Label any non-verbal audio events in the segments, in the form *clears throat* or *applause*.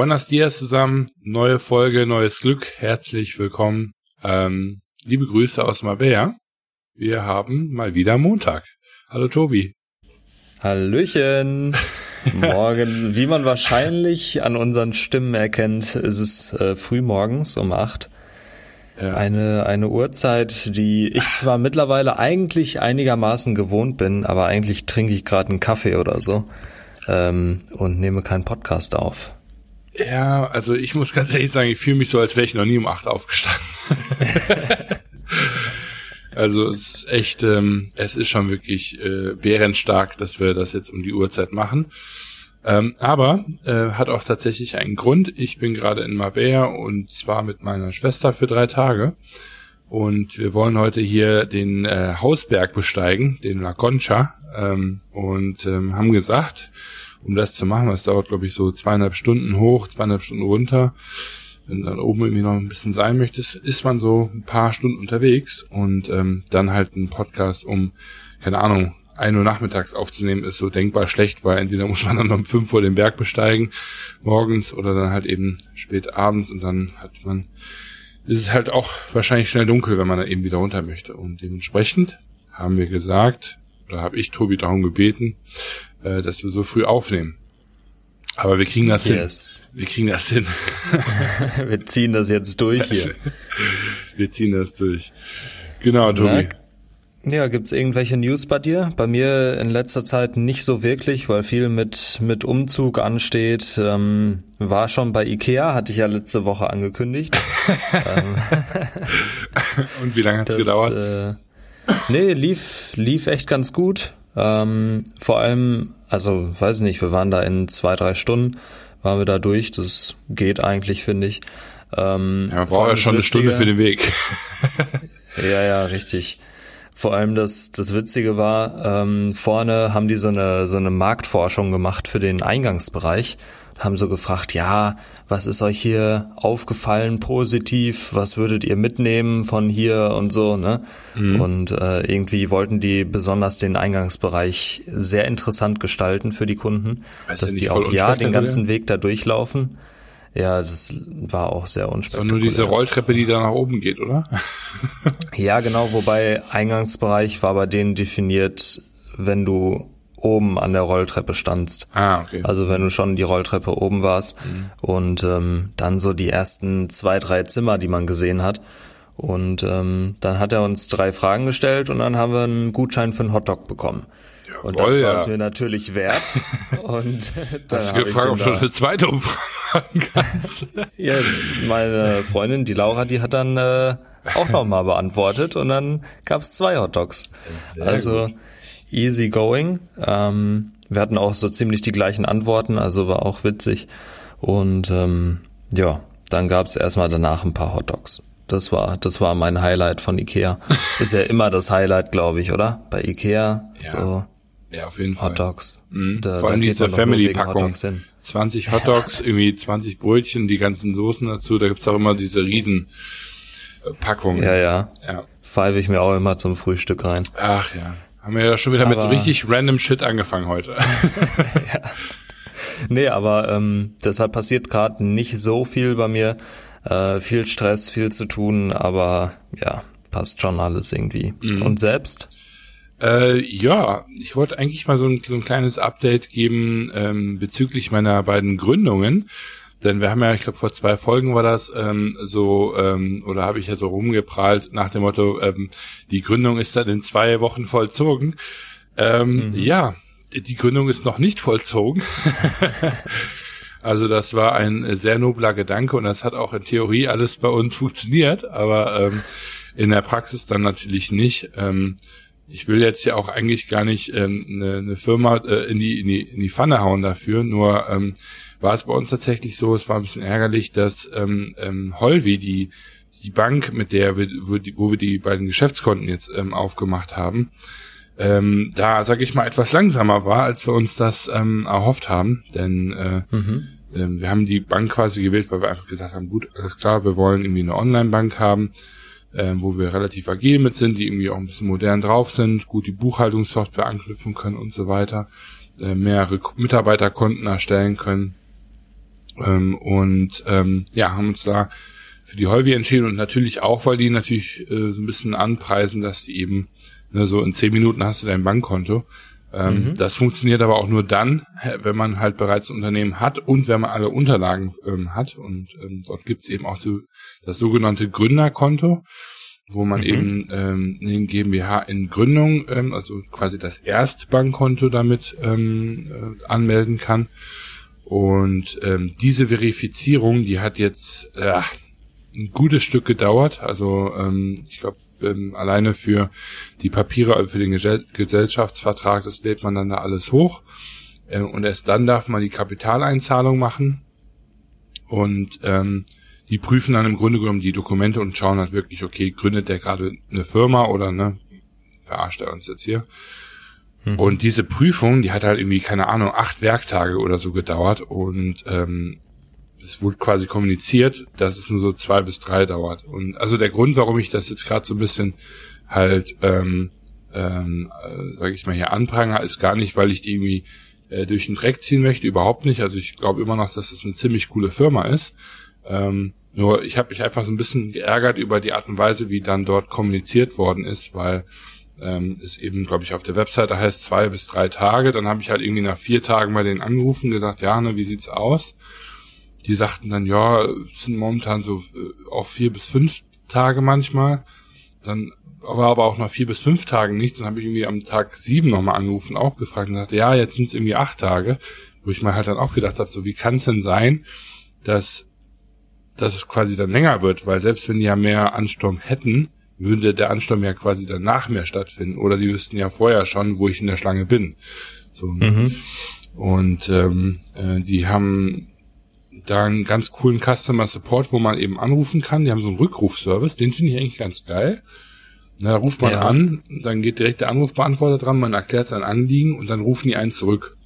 Buenos dias zusammen, neue Folge, neues Glück, herzlich willkommen. Ähm, liebe Grüße aus Marbella. Wir haben mal wieder Montag. Hallo Tobi. Hallöchen. *laughs* Morgen, wie man wahrscheinlich an unseren Stimmen erkennt, ist es äh, frühmorgens um acht. Ja. Eine, eine Uhrzeit, die ich zwar mittlerweile eigentlich einigermaßen gewohnt bin, aber eigentlich trinke ich gerade einen Kaffee oder so ähm, und nehme keinen Podcast auf. Ja, also ich muss ganz ehrlich sagen, ich fühle mich so, als wäre ich noch nie um acht aufgestanden. *laughs* also es ist echt, ähm, es ist schon wirklich äh, bärenstark, dass wir das jetzt um die Uhrzeit machen. Ähm, aber äh, hat auch tatsächlich einen Grund. Ich bin gerade in Marbella und zwar mit meiner Schwester für drei Tage. Und wir wollen heute hier den äh, Hausberg besteigen, den La Concha. Ähm, und ähm, haben gesagt, um das zu machen. Das dauert, glaube ich, so zweieinhalb Stunden hoch, zweieinhalb Stunden runter. Wenn du dann oben irgendwie noch ein bisschen sein möchtest, ist man so ein paar Stunden unterwegs und ähm, dann halt ein Podcast um, keine Ahnung, ein Uhr nachmittags aufzunehmen, ist so denkbar schlecht, weil entweder muss man dann um fünf Uhr den Berg besteigen, morgens, oder dann halt eben spät abends und dann hat man, ist es halt auch wahrscheinlich schnell dunkel, wenn man dann eben wieder runter möchte. Und dementsprechend haben wir gesagt, oder habe ich Tobi darum gebeten, äh, dass wir so früh aufnehmen. Aber wir kriegen das yes. hin. Wir kriegen das hin. *laughs* wir ziehen das jetzt durch hier. *laughs* wir ziehen das durch. Genau, Tobi. Na, ja, gibt's irgendwelche News bei dir? Bei mir in letzter Zeit nicht so wirklich, weil viel mit mit Umzug ansteht. Ähm, war schon bei Ikea, hatte ich ja letzte Woche angekündigt. *laughs* Und wie lange hat's das, gedauert? Äh, nee, lief lief echt ganz gut. Ähm, vor allem, also weiß ich nicht, wir waren da in zwei, drei Stunden, waren wir da durch. Das geht eigentlich, finde ich. Ähm, ja, man braucht ja schon eine Stunde für den Weg. *laughs* ja, ja, richtig. Vor allem das, das Witzige war, ähm, vorne haben die so eine, so eine Marktforschung gemacht für den Eingangsbereich haben so gefragt, ja, was ist euch hier aufgefallen positiv, was würdet ihr mitnehmen von hier und so, ne? Mhm. Und äh, irgendwie wollten die besonders den Eingangsbereich sehr interessant gestalten für die Kunden, weiß dass die auch ja den ganzen Weg da durchlaufen. Ja, das war auch sehr unspektakulär. nur diese Rolltreppe, die da nach oben geht, oder? ja, genau, wobei Eingangsbereich war bei denen definiert, wenn du oben an der Rolltreppe standst. Ah, okay. Also wenn du schon die Rolltreppe oben warst mhm. und ähm, dann so die ersten zwei, drei Zimmer, die man gesehen hat. Und ähm, dann hat er uns drei Fragen gestellt und dann haben wir einen Gutschein für einen Hotdog bekommen. Jawohl, und das war es mir natürlich wert. *laughs* und dann Hast du gefragt, ob du eine zweite Umfrage kannst? *laughs* ja, meine Freundin, die Laura, die hat dann äh, auch nochmal beantwortet und dann gab es zwei Hotdogs. Sehr also gut easy going. Ähm, wir hatten auch so ziemlich die gleichen Antworten, also war auch witzig. Und ähm, ja, dann gab es erstmal danach ein paar Hotdogs. Das war, das war mein Highlight von Ikea. *laughs* Ist ja immer das Highlight, glaube ich, oder? Bei Ikea. Ja. So. Ja, auf jeden Fall. Hotdogs. Mhm. Da, Vor allem diese Family-Packung. 20 Hotdogs, irgendwie 20 Brötchen, die ganzen Soßen dazu. Da gibt's auch immer diese riesen Packungen. Ja, ja. ja. Pfeife ich mir auch immer zum Frühstück rein. Ach ja. Haben wir ja schon wieder aber, mit richtig random Shit angefangen heute. *laughs* ja. Nee, aber ähm, deshalb passiert gerade nicht so viel bei mir. Äh, viel Stress, viel zu tun, aber ja, passt schon alles irgendwie. Mhm. Und selbst? Äh, ja, ich wollte eigentlich mal so ein, so ein kleines Update geben ähm, bezüglich meiner beiden Gründungen. Denn wir haben ja, ich glaube, vor zwei Folgen war das ähm, so, ähm, oder habe ich ja so rumgeprahlt nach dem Motto, ähm, die Gründung ist dann in zwei Wochen vollzogen. Ähm, mhm. Ja, die Gründung ist noch nicht vollzogen. *laughs* also das war ein sehr nobler Gedanke und das hat auch in Theorie alles bei uns funktioniert, aber ähm, in der Praxis dann natürlich nicht. Ähm, ich will jetzt ja auch eigentlich gar nicht ähm, eine, eine Firma äh, in, die, in, die, in die Pfanne hauen dafür, nur ähm, war es bei uns tatsächlich so, es war ein bisschen ärgerlich, dass ähm, ähm, Holvi, die, die Bank, mit der wir, wo, die, wo wir die beiden Geschäftskonten jetzt ähm, aufgemacht haben, ähm, da, sag ich mal, etwas langsamer war, als wir uns das ähm, erhofft haben. Denn äh, mhm. ähm, wir haben die Bank quasi gewählt, weil wir einfach gesagt haben, gut, alles klar, wir wollen irgendwie eine Online-Bank haben, äh, wo wir relativ agil mit sind, die irgendwie auch ein bisschen modern drauf sind, gut die Buchhaltungssoftware anknüpfen können und so weiter, äh, mehrere Mitarbeiterkonten erstellen können Ähm, und ähm, ja, haben uns da für die Holvi entschieden und natürlich auch, weil die natürlich äh, so ein bisschen anpreisen, dass die eben ne, so in zehn Minuten hast du dein Bankkonto. Ähm, mhm. Das funktioniert aber auch nur dann, wenn man halt bereits ein Unternehmen hat und wenn man alle Unterlagen ähm, hat. Und ähm, dort gibt's eben auch so das sogenannte Gründerkonto, wo man mhm. eben ähm, eine GmbH in Gründung, ähm, also quasi das Erstbankkonto damit ähm, äh, anmelden kann. Und ähm, diese Verifizierung, die hat jetzt äh, ein gutes Stück gedauert. Also ähm, ich glaube, ähm, alleine für die Papiere, also für den Gesell Gesellschaftsvertrag, das lädt man dann da alles hoch. Äh, und erst dann darf man die Kapitaleinzahlung machen. Und ähm, die prüfen dann im Grunde genommen die Dokumente und schauen halt wirklich, okay, gründet der gerade eine Firma oder ne, verarscht er uns jetzt hier. Mhm. Und diese Prüfung, die hat halt irgendwie, keine Ahnung, acht Werktage oder so gedauert und ähm, es wurde quasi kommuniziert, dass es nur so zwei bis drei dauert. Und also der Grund, warum ich das jetzt gerade so ein bisschen halt, ähm, ähm, äh, sage ich mal hier anprangere, ist gar nicht, weil ich die irgendwie äh, durch den Dreck ziehen möchte, überhaupt nicht. Also ich glaube immer noch, dass es eine ziemlich coole Firma ist. Ähm, nur ich habe mich einfach so ein bisschen geärgert über die Art und Weise, wie dann dort kommuniziert worden ist, weil ähm, es eben, glaube ich, auf der Webseite heißt zwei bis drei Tage. Dann habe ich halt irgendwie nach vier Tagen bei denen angerufen, gesagt, ja, ne, wie sieht's aus? die sagten dann, ja, sind momentan so äh, auch vier bis fünf Tage manchmal. Dann war aber auch nach vier bis fünf Tagen nichts. Dann habe ich irgendwie am Tag sieben nochmal angerufen, auch gefragt und sagte, ja, jetzt sind es irgendwie acht Tage. Wo ich mal halt dann auch gedacht habe, so wie kann es denn sein, dass, dass es quasi dann länger wird? Weil selbst wenn die ja mehr Ansturm hätten, würde der Ansturm ja quasi danach mehr stattfinden. Oder die wüssten ja vorher schon, wo ich in der Schlange bin. So. Ne? Mhm. Und ähm, äh, die haben da einen ganz coolen Customer Support, wo man eben anrufen kann. Die haben so einen Rückrufservice, den finde ich eigentlich ganz geil. Na, da ruft man ja. an, dann geht direkt der Anrufbeantworter dran, man erklärt sein Anliegen und dann rufen die einen zurück.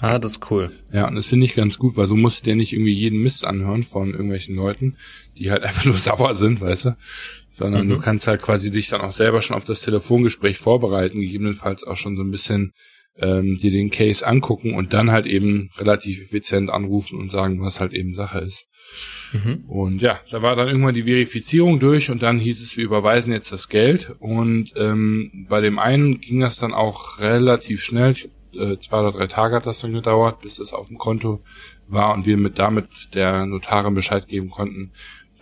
Ah, das ist cool. Ja, und das finde ich ganz gut, weil so musst du dir nicht irgendwie jeden Mist anhören von irgendwelchen Leuten, die halt *laughs* einfach nur sauer sind, weißt du? Sondern mhm. du kannst halt quasi dich dann auch selber schon auf das Telefongespräch vorbereiten, gegebenenfalls auch schon so ein bisschen ähm, dir den Case angucken und dann halt eben relativ effizient anrufen und sagen, was halt eben Sache ist. Mhm. Und ja, da war dann irgendwann die Verifizierung durch und dann hieß es, wir überweisen jetzt das Geld. Und ähm, bei dem einen ging das dann auch relativ schnell. Ich, äh, zwei oder drei Tage hat das dann gedauert, bis es auf dem Konto war und wir mit damit der Notarin Bescheid geben konnten,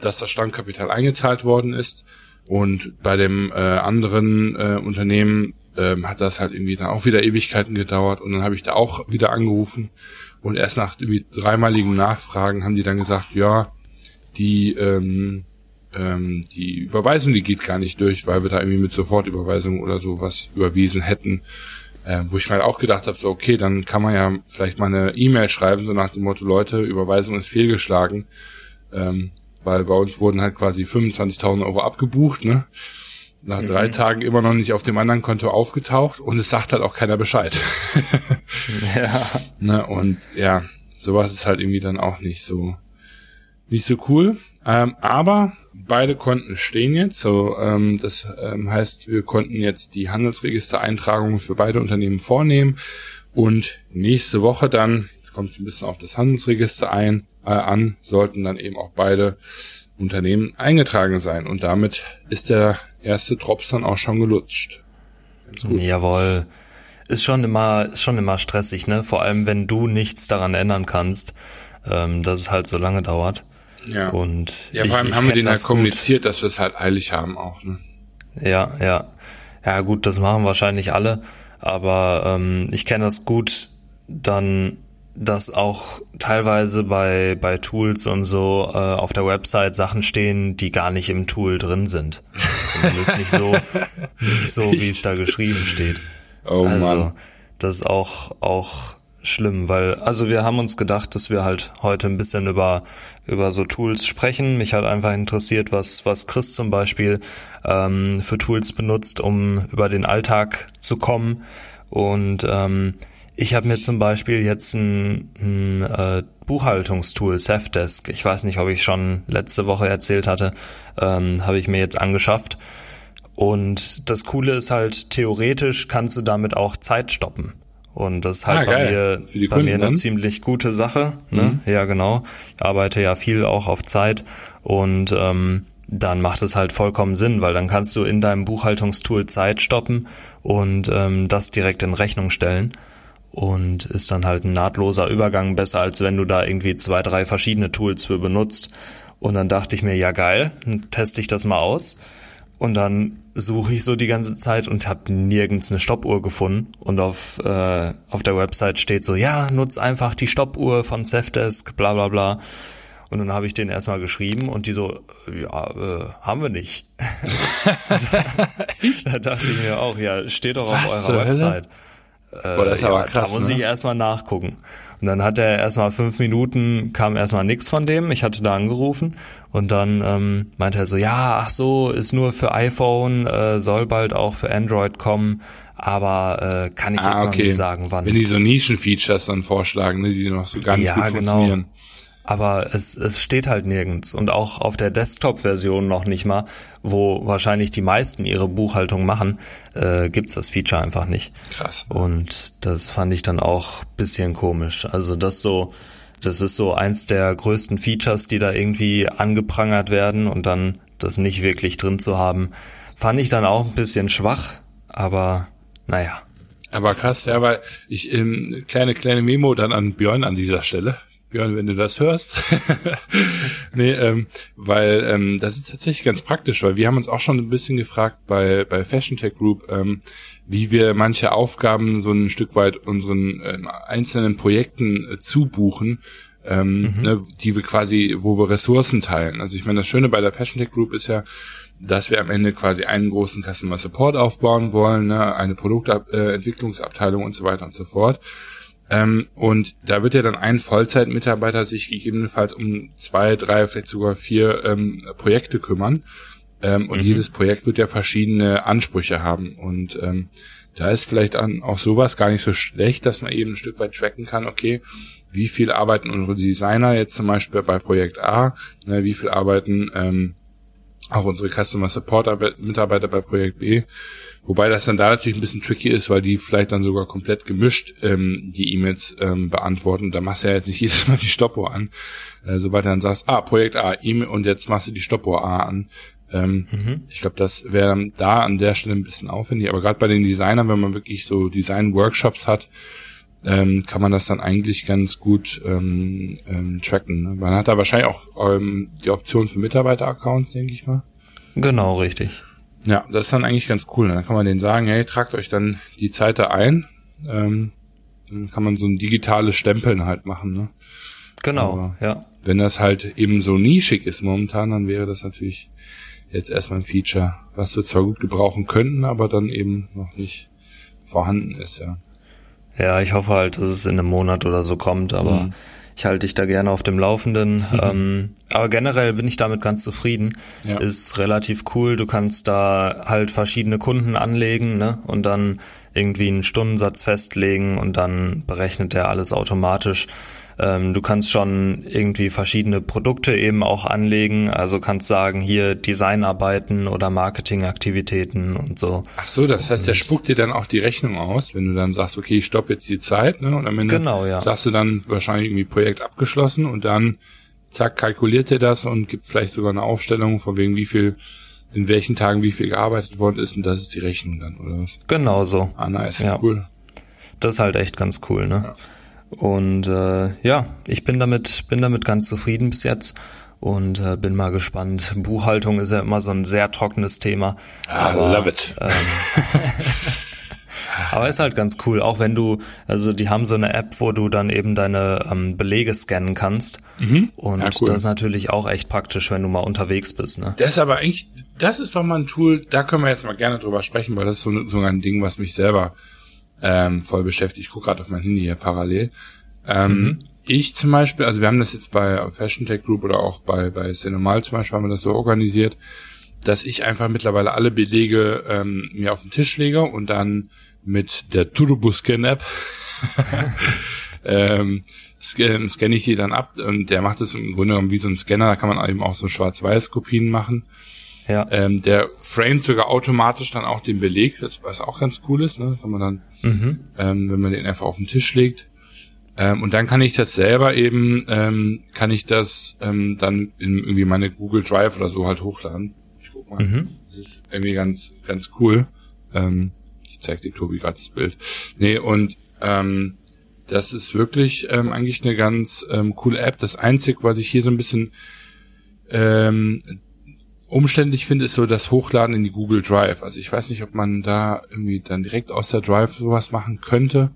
dass das Stammkapital eingezahlt worden ist. Und bei dem äh, anderen äh, Unternehmen ähm, hat das halt irgendwie dann auch wieder Ewigkeiten gedauert und dann habe ich da auch wieder angerufen und erst nach irgendwie dreimaligen Nachfragen haben die dann gesagt, ja, die ähm, ähm, die Überweisung, die geht gar nicht durch, weil wir da irgendwie mit Sofortüberweisung oder so was überwiesen hätten. Äh, wo ich mal auch gedacht habe, so okay, dann kann man ja vielleicht mal eine E-Mail schreiben, so nach dem Motto, Leute, Überweisung ist fehlgeschlagen. Ähm, weil bei uns wurden halt quasi 25.000 Euro abgebucht, ne? Nach mhm. drei Tagen immer noch nicht auf dem anderen Konto aufgetaucht und es sagt halt auch keiner Bescheid. *laughs* ja. Ne, und ja, sowas ist halt irgendwie dann auch nicht so, nicht so cool. Ähm, aber beide Konten stehen jetzt. So, ähm, das ähm, heißt, wir konnten jetzt die Handelsregistereintragungen für beide Unternehmen vornehmen und nächste Woche dann, jetzt kommt es ein bisschen auf das Handelsregister ein, äh, an, sollten dann eben auch beide Unternehmen eingetragen sein. Und damit ist der erste Drops dann auch schon gelutscht. Jawohl. Ist schon immer, ist schon immer stressig, ne? Vor allem, wenn du nichts daran ändern kannst, ähm, dass es halt so lange dauert. Ja. Und ja, vor allem ich haben wir denen halt kommuniziert, gut. dass wir es halt eilig haben auch, ne? Ja, ja. Ja, gut, das machen wahrscheinlich alle. Aber ähm, ich kenne das gut, dann dass auch teilweise bei, bei Tools und so äh, auf der Website Sachen stehen, die gar nicht im Tool drin sind. Zumindest nicht so, *laughs* nicht so wie es da geschrieben steht. Oh also, Mann. das ist auch, auch schlimm, weil, also wir haben uns gedacht, dass wir halt heute ein bisschen über, über so Tools sprechen. Mich hat einfach interessiert, was, was Chris zum Beispiel ähm, für Tools benutzt, um über den Alltag zu kommen. Und ähm, ich habe mir zum Beispiel jetzt ein, ein äh, Buchhaltungstool, Safdesk, ich weiß nicht, ob ich schon letzte Woche erzählt hatte, ähm, habe ich mir jetzt angeschafft. Und das Coole ist halt, theoretisch kannst du damit auch Zeit stoppen. Und das ist halt ah, bei mir, bei Kunden mir eine dann? ziemlich gute Sache. Ne? Mhm. Ja, genau. Ich arbeite ja viel auch auf Zeit und ähm, dann macht es halt vollkommen Sinn, weil dann kannst du in deinem Buchhaltungstool Zeit stoppen und ähm, das direkt in Rechnung stellen und ist dann halt ein nahtloser Übergang besser, als wenn du da irgendwie zwei, drei verschiedene Tools für benutzt. Und dann dachte ich mir, ja geil, dann teste ich das mal aus. Und dann suche ich so die ganze Zeit und habe nirgends eine Stoppuhr gefunden. Und auf, äh, auf der Website steht so, ja, nutz einfach die Stoppuhr von Zefdesk, bla bla bla. Und dann habe ich den erstmal geschrieben und die so, ja, äh, haben wir nicht. *laughs* *laughs* da dachte ich mir auch, ja, steht doch Was auf eurer Website. Äh, Boah, das ist aber krass, da muss ne? ich erstmal nachgucken. Und dann hat er erstmal fünf Minuten, kam erstmal nichts von dem. Ich hatte da angerufen und dann ähm, meinte er so, ja, ach so, ist nur für iPhone, äh, soll bald auch für Android kommen, aber äh, kann ich ah, jetzt okay. noch nicht sagen, wann. Wenn die so Nischen-Features dann vorschlagen, ne, die noch so gar nicht ja, gut genau. funktionieren aber es, es steht halt nirgends und auch auf der Desktop-Version noch nicht mal, wo wahrscheinlich die meisten ihre Buchhaltung machen, äh, gibt's das Feature einfach nicht. Krass. Und das fand ich dann auch bisschen komisch. Also das so, das ist so eins der größten Features, die da irgendwie angeprangert werden und dann das nicht wirklich drin zu haben, fand ich dann auch ein bisschen schwach, aber naja. Aber krass, ja, weil ich ähm, kleine kleine Memo dann an Björn an dieser Stelle. Björn, wenn du das hörst. *laughs* nee, ähm, weil ähm, das ist tatsächlich ganz praktisch, weil wir haben uns auch schon ein bisschen gefragt bei, bei Fashion Tech Group, ähm, wie wir manche Aufgaben so ein Stück weit unseren ähm, einzelnen Projekten äh, zubuchen, ähm, mhm. ne, die wir quasi, wo wir Ressourcen teilen. Also ich meine, das Schöne bei der Fashion Tech Group ist ja, dass wir am Ende quasi einen großen Customer Support aufbauen wollen, ne, eine Produktentwicklungsabteilung äh, und so weiter und so fort. Ähm, und da wird ja dann ein Vollzeitmitarbeiter sich gegebenenfalls um zwei, drei, vielleicht sogar vier ähm, Projekte kümmern. Ähm, und mhm. jedes Projekt wird ja verschiedene Ansprüche haben. Und ähm, da ist vielleicht auch sowas gar nicht so schlecht, dass man eben ein Stück weit tracken kann, okay, wie viel arbeiten unsere Designer jetzt zum Beispiel bei Projekt A, ne, wie viel arbeiten ähm, auch unsere Customer Support Mitarbeiter bei Projekt B Wobei das dann da natürlich ein bisschen tricky ist, weil die vielleicht dann sogar komplett gemischt ähm, die E-Mails ähm, beantworten. Da machst du ja jetzt nicht *laughs* jedes Mal die Stoppuhr an. Äh, sobald du dann sagst, ah, Projekt A, E-Mail und jetzt machst du die Stoppuhr A an. Ähm, mhm. Ich glaube, das wäre da an der Stelle ein bisschen aufwendig. Aber gerade bei den Designern, wenn man wirklich so Design-Workshops hat, ähm, kann man das dann eigentlich ganz gut ähm, ähm, tracken. Ne? Man hat da wahrscheinlich auch ähm, die Option für Mitarbeiter-Accounts, denke ich mal. Genau, richtig. Ja, das ist dann eigentlich ganz cool. Dann kann man denen sagen, hey, tragt euch dann die Zeit da ein. Ähm, dann kann man so ein digitales Stempeln halt machen. Ne? Genau, Aber ja. Wenn das halt eben so nischig ist momentan, dann wäre das natürlich jetzt erstmal ein Feature, was wir zwar gut gebrauchen könnten, aber dann eben noch nicht vorhanden ist, ja. Ja, ich hoffe halt, dass es in einem Monat oder so kommt, aber mhm. Ich halte dich da gerne auf dem Laufenden. Mhm. *laughs* Ähm, aber generell bin ich damit ganz zufrieden. Ja. Ist relativ cool. Du kannst da halt verschiedene Kunden anlegen ne? und dann irgendwie einen Stundensatz festlegen und dann berechnet er alles automatisch. Ähm, du kannst schon irgendwie verschiedene Produkte eben auch anlegen. Also kannst sagen, hier Designarbeiten oder Marketingaktivitäten und so. Ach so, das heißt, der spuckt dir dann auch die Rechnung aus, wenn du dann sagst, okay, ich stoppe jetzt die Zeit, ne? Und am Ende genau, ja. sagst du dann wahrscheinlich irgendwie Projekt abgeschlossen und dann zack, kalkuliert er das und gibt vielleicht sogar eine Aufstellung von wegen wie viel in welchen Tagen wie viel gearbeitet worden ist und das ist die Rechnung dann, oder was? Genau so. Ah, nice, ja. cool. Das ist halt echt ganz cool, ne? Ja. Und äh, ja, ich bin damit, bin damit ganz zufrieden bis jetzt und äh, bin mal gespannt. Buchhaltung ist ja immer so ein sehr trockenes Thema. Ah, aber, love it. Ähm, *laughs* aber ist halt ganz cool, auch wenn du, also die haben so eine App, wo du dann eben deine ähm, Belege scannen kannst. Mhm. Und ja, cool. das ist natürlich auch echt praktisch, wenn du mal unterwegs bist. Ne? Das ist aber eigentlich, das ist doch mal ein Tool, da können wir jetzt mal gerne drüber sprechen, weil das ist so, so ein Ding, was mich selber ähm, voll beschäftigt. Ich gucke gerade auf mein Handy hier parallel. Ähm, mhm. Ich zum Beispiel, also wir haben das jetzt bei Fashion Tech Group oder auch bei, bei Cinemal zum Beispiel haben wir das so organisiert, dass ich einfach mittlerweile alle Belege ähm, mir auf den Tisch lege und dann mit der Turboscan-App *laughs* ähm, scanne scan ich die dann ab und der macht das im Grunde genommen wie so ein Scanner, da kann man eben auch so Schwarz-Weiß-Kopien machen. Ja. Ähm, der framet sogar automatisch dann auch den Beleg, das was auch ganz cool ist, ne? Kann man dann, mhm. ähm, wenn man den einfach auf den Tisch legt. Ähm, und dann kann ich das selber eben, ähm, kann ich das ähm, dann in irgendwie meine Google Drive oder so halt hochladen. Ich guck mal. Mhm. Das ist irgendwie ganz, ganz cool. Ähm, ich zeig dir Tobi gerade das Bild. Nee, und ähm, das ist wirklich ähm, eigentlich eine ganz ähm, coole App. Das Einzige, was ich hier so ein bisschen ähm, umständlich finde, ist so das Hochladen in die Google Drive. Also ich weiß nicht, ob man da irgendwie dann direkt aus der Drive sowas machen könnte.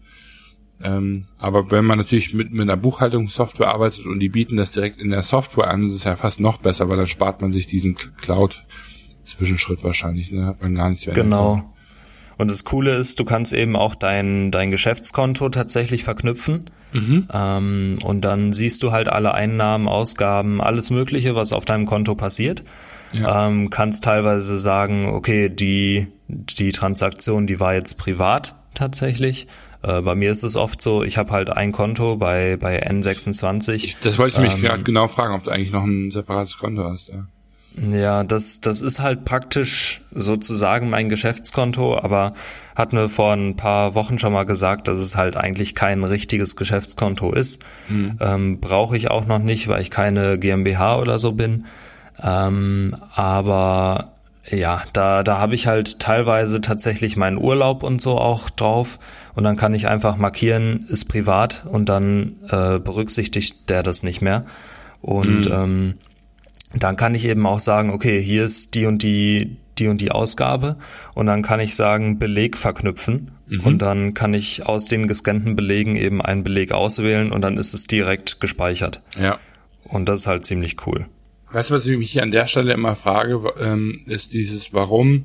Ähm, aber wenn man natürlich mit, mit einer Buchhaltungssoftware arbeitet und die bieten das direkt in der Software an, ist es ja fast noch besser, weil dann spart man sich diesen Cloud-Zwischenschritt wahrscheinlich. Ne? Hat man gar nichts mehr. Genau. Und das Coole ist, du kannst eben auch dein, dein Geschäftskonto tatsächlich verknüpfen. Mhm. Ähm, und dann siehst du halt alle Einnahmen, Ausgaben, alles Mögliche, was auf deinem Konto passiert. Ja. Ähm, kannst teilweise sagen, okay, die, die Transaktion, die war jetzt privat tatsächlich. Äh, bei mir ist es oft so, ich habe halt ein Konto bei, bei N26. Ich, das wollte ich mich ähm, gerade genau fragen, ob du eigentlich noch ein separates Konto hast. Ja. Ja, das, das ist halt praktisch sozusagen mein Geschäftskonto, aber hat mir vor ein paar Wochen schon mal gesagt, dass es halt eigentlich kein richtiges Geschäftskonto ist. Mhm. Ähm, Brauche ich auch noch nicht, weil ich keine GmbH oder so bin. Ähm, aber ja, da, da habe ich halt teilweise tatsächlich meinen Urlaub und so auch drauf. Und dann kann ich einfach markieren, ist privat und dann äh, berücksichtigt der das nicht mehr. Und mhm. ähm, dann kann ich eben auch sagen, okay, hier ist die und die, die und die Ausgabe und dann kann ich sagen, Beleg verknüpfen mhm. und dann kann ich aus den gescannten Belegen eben einen Beleg auswählen und dann ist es direkt gespeichert. Ja. Und das ist halt ziemlich cool. Weißt du, was ich mich hier an der Stelle immer frage, ähm, ist dieses, warum,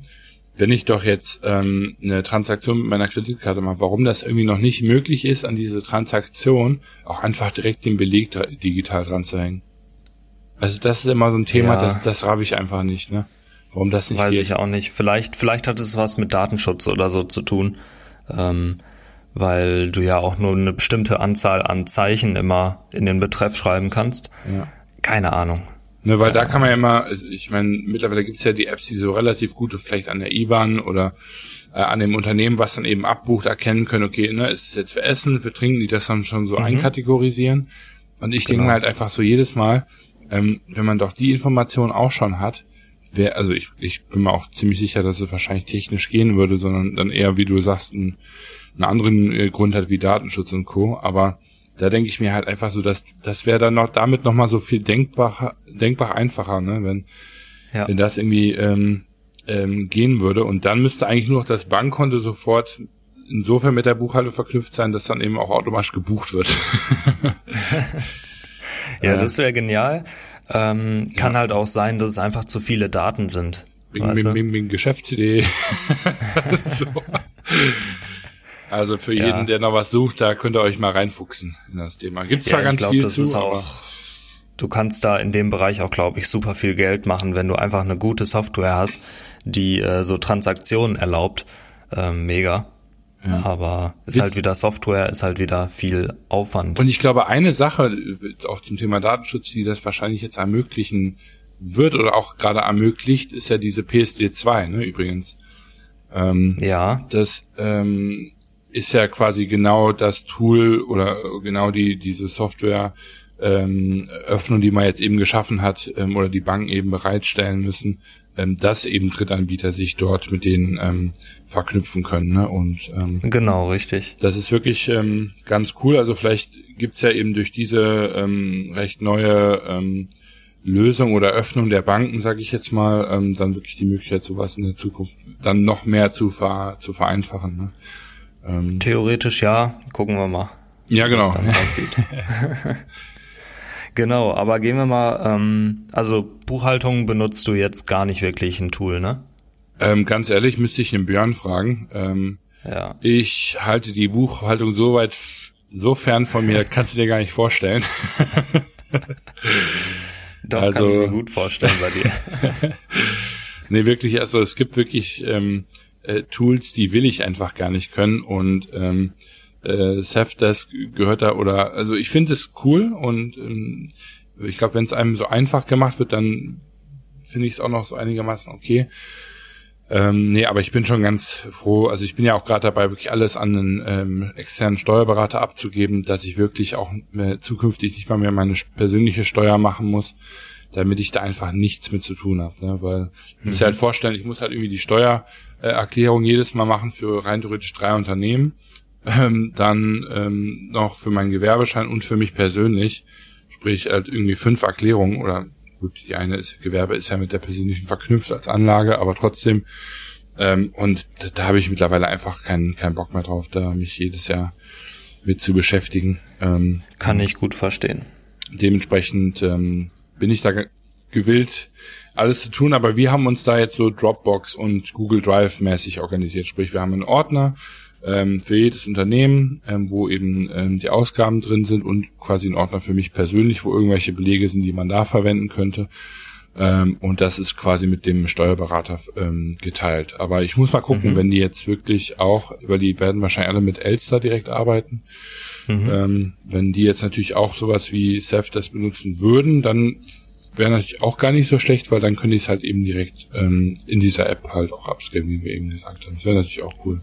wenn ich doch jetzt ähm, eine Transaktion mit meiner Kreditkarte mache, warum das irgendwie noch nicht möglich ist, an diese Transaktion auch einfach direkt den Beleg digital dran zu hängen. Also das ist immer so ein Thema, ja. das, das raff ich einfach nicht, ne? Warum das nicht Weiß geht. ich auch nicht. Vielleicht, vielleicht hat es was mit Datenschutz oder so zu tun. Ähm, weil du ja auch nur eine bestimmte Anzahl an Zeichen immer in den Betreff schreiben kannst. Ja. Keine Ahnung. Ne, weil da kann man ja immer, ich meine, mittlerweile gibt's ja die Apps, die so relativ gut vielleicht an der IBAN oder äh, an dem Unternehmen, was dann eben abbucht, erkennen können, okay, ne, ist es jetzt für Essen, für Trinken, die das dann schon so mhm. einkategorisieren. Und ich genau. denke halt einfach so jedes Mal, ähm, wenn man doch die Information auch schon hat, wer, also ich, ich bin mir auch ziemlich sicher, dass es wahrscheinlich technisch gehen würde, sondern dann eher, wie du sagst, einen, einen anderen äh, Grund hat wie Datenschutz und Co. Aber da denke ich mir halt einfach so, dass das wäre dann noch damit noch mal so viel denkbar denkbar einfacher, ne, wenn ja. wenn das irgendwie ähm, ähm, gehen würde und dann müsste eigentlich nur noch das Bankkonto sofort insofern mit der Buchhaltung verknüpft sein, dass dann eben auch automatisch gebucht wird. *laughs* Ja, das wäre genial. Ähm, kann ja. halt auch sein, dass es einfach zu viele Daten sind. Wegen, wegen, wegen, wegen Geschäftsidee. *laughs* so. Also für ja. jeden, der noch was sucht, da könnt ihr euch mal reinfuchsen in das Thema. Gibt zwar ja, ganz glaub, viel zu, auch, du kannst da in dem Bereich auch, glaube ich, super viel Geld machen, wenn du einfach eine gute Software hast, die äh, so Transaktionen erlaubt. Ähm, mega. Ja. Aber ist halt wieder Software, ist halt wieder viel Aufwand. Und ich glaube, eine Sache, auch zum Thema Datenschutz, die das wahrscheinlich jetzt ermöglichen wird oder auch gerade ermöglicht, ist ja diese PSD2, ne, übrigens. Ähm, ja. Das ähm, ist ja quasi genau das Tool oder genau die diese Software ähm, Öffnung, die man jetzt eben geschaffen hat ähm, oder die Banken eben bereitstellen müssen, ähm, dass eben Drittanbieter sich dort mit denen ähm, verknüpfen können. Ne? Und ähm, genau, richtig. Das ist wirklich ähm, ganz cool. Also vielleicht gibt's ja eben durch diese ähm, recht neue ähm, Lösung oder Öffnung der Banken, sage ich jetzt mal, ähm, dann wirklich die Möglichkeit, sowas in der Zukunft dann noch mehr zu, ver zu vereinfachen. Ne? Ähm, Theoretisch ja, gucken wir mal. Ja, genau. *laughs* Genau, aber gehen wir mal, ähm, also Buchhaltung benutzt du jetzt gar nicht wirklich ein Tool, ne? Ähm, ganz ehrlich, müsste ich den Björn fragen. Ähm, ja. Ich halte die Buchhaltung so weit, so fern von mir, kannst du dir gar nicht vorstellen. *laughs* Doch, also, kann ich mir gut vorstellen bei dir. *laughs* nee, wirklich, also es gibt wirklich ähm, äh, Tools, die will ich einfach gar nicht können und ähm, äh, Safdesk gehört da oder also ich finde es cool und ähm, ich glaube, wenn es einem so einfach gemacht wird, dann finde ich es auch noch so einigermaßen okay. Ähm, nee, aber ich bin schon ganz froh. Also ich bin ja auch gerade dabei, wirklich alles an einen ähm, externen Steuerberater abzugeben, dass ich wirklich auch mehr, zukünftig nicht mal mehr meine persönliche Steuer machen muss, damit ich da einfach nichts mit zu tun habe. Ne? Weil ich muss mhm. halt vorstellen, ich muss halt irgendwie die Steuererklärung jedes Mal machen für rein theoretisch drei Unternehmen. Ähm, dann ähm, noch für meinen Gewerbeschein und für mich persönlich. Sprich halt irgendwie fünf Erklärungen oder Gut, die eine ist, Gewerbe ist ja mit der persönlichen verknüpft als Anlage, aber trotzdem, ähm, und da, da habe ich mittlerweile einfach keinen keinen Bock mehr drauf, da mich jedes Jahr mit zu beschäftigen. Ähm, Kann ich gut verstehen. Dementsprechend ähm, bin ich da gewillt, alles zu tun, aber wir haben uns da jetzt so Dropbox und Google Drive mäßig organisiert. Sprich, wir haben einen Ordner, ähm, für jedes Unternehmen, ähm, wo eben ähm, die Ausgaben drin sind und quasi ein Ordner für mich persönlich, wo irgendwelche Belege sind, die man da verwenden könnte. Ähm, und das ist quasi mit dem Steuerberater ähm, geteilt. Aber ich muss mal gucken, mhm. wenn die jetzt wirklich auch, weil die werden wahrscheinlich alle mit Elster direkt arbeiten. Mhm. Ähm, wenn die jetzt natürlich auch sowas wie Ceph das benutzen würden, dann wäre natürlich auch gar nicht so schlecht, weil dann könnte ich es halt eben direkt ähm, in dieser App halt auch upscalen, wie wir eben gesagt haben. Das wäre natürlich auch cool.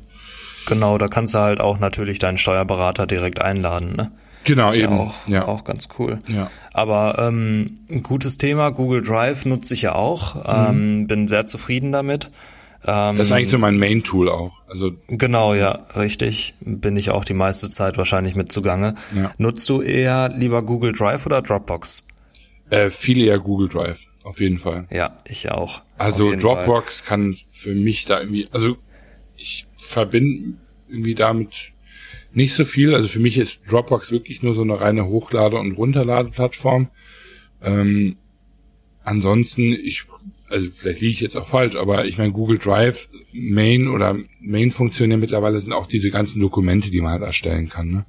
Genau, da kannst du halt auch natürlich deinen Steuerberater direkt einladen, ne? Genau, ist eben. Ja auch, ja. auch ganz cool. Ja. Aber ähm, ein gutes Thema, Google Drive nutze ich ja auch. Mhm. Ähm, bin sehr zufrieden damit. Ähm, das ist eigentlich so mein Main-Tool auch. Also genau, ja, richtig. Bin ich auch die meiste Zeit wahrscheinlich mit zugange. Ja. Nutzt du eher lieber Google Drive oder Dropbox? Äh, viel eher Google Drive, auf jeden Fall. Ja, ich auch. Also Dropbox Fall. kann für mich da irgendwie, also ich verbinde irgendwie damit nicht so viel. Also für mich ist Dropbox wirklich nur so eine reine Hochlade- und Runterladeplattform. Ähm, ansonsten, ich, also vielleicht liege ich jetzt auch falsch, aber ich meine, Google Drive Main oder Main-Funktionen mittlerweile sind auch diese ganzen Dokumente, die man halt erstellen kann. Ne?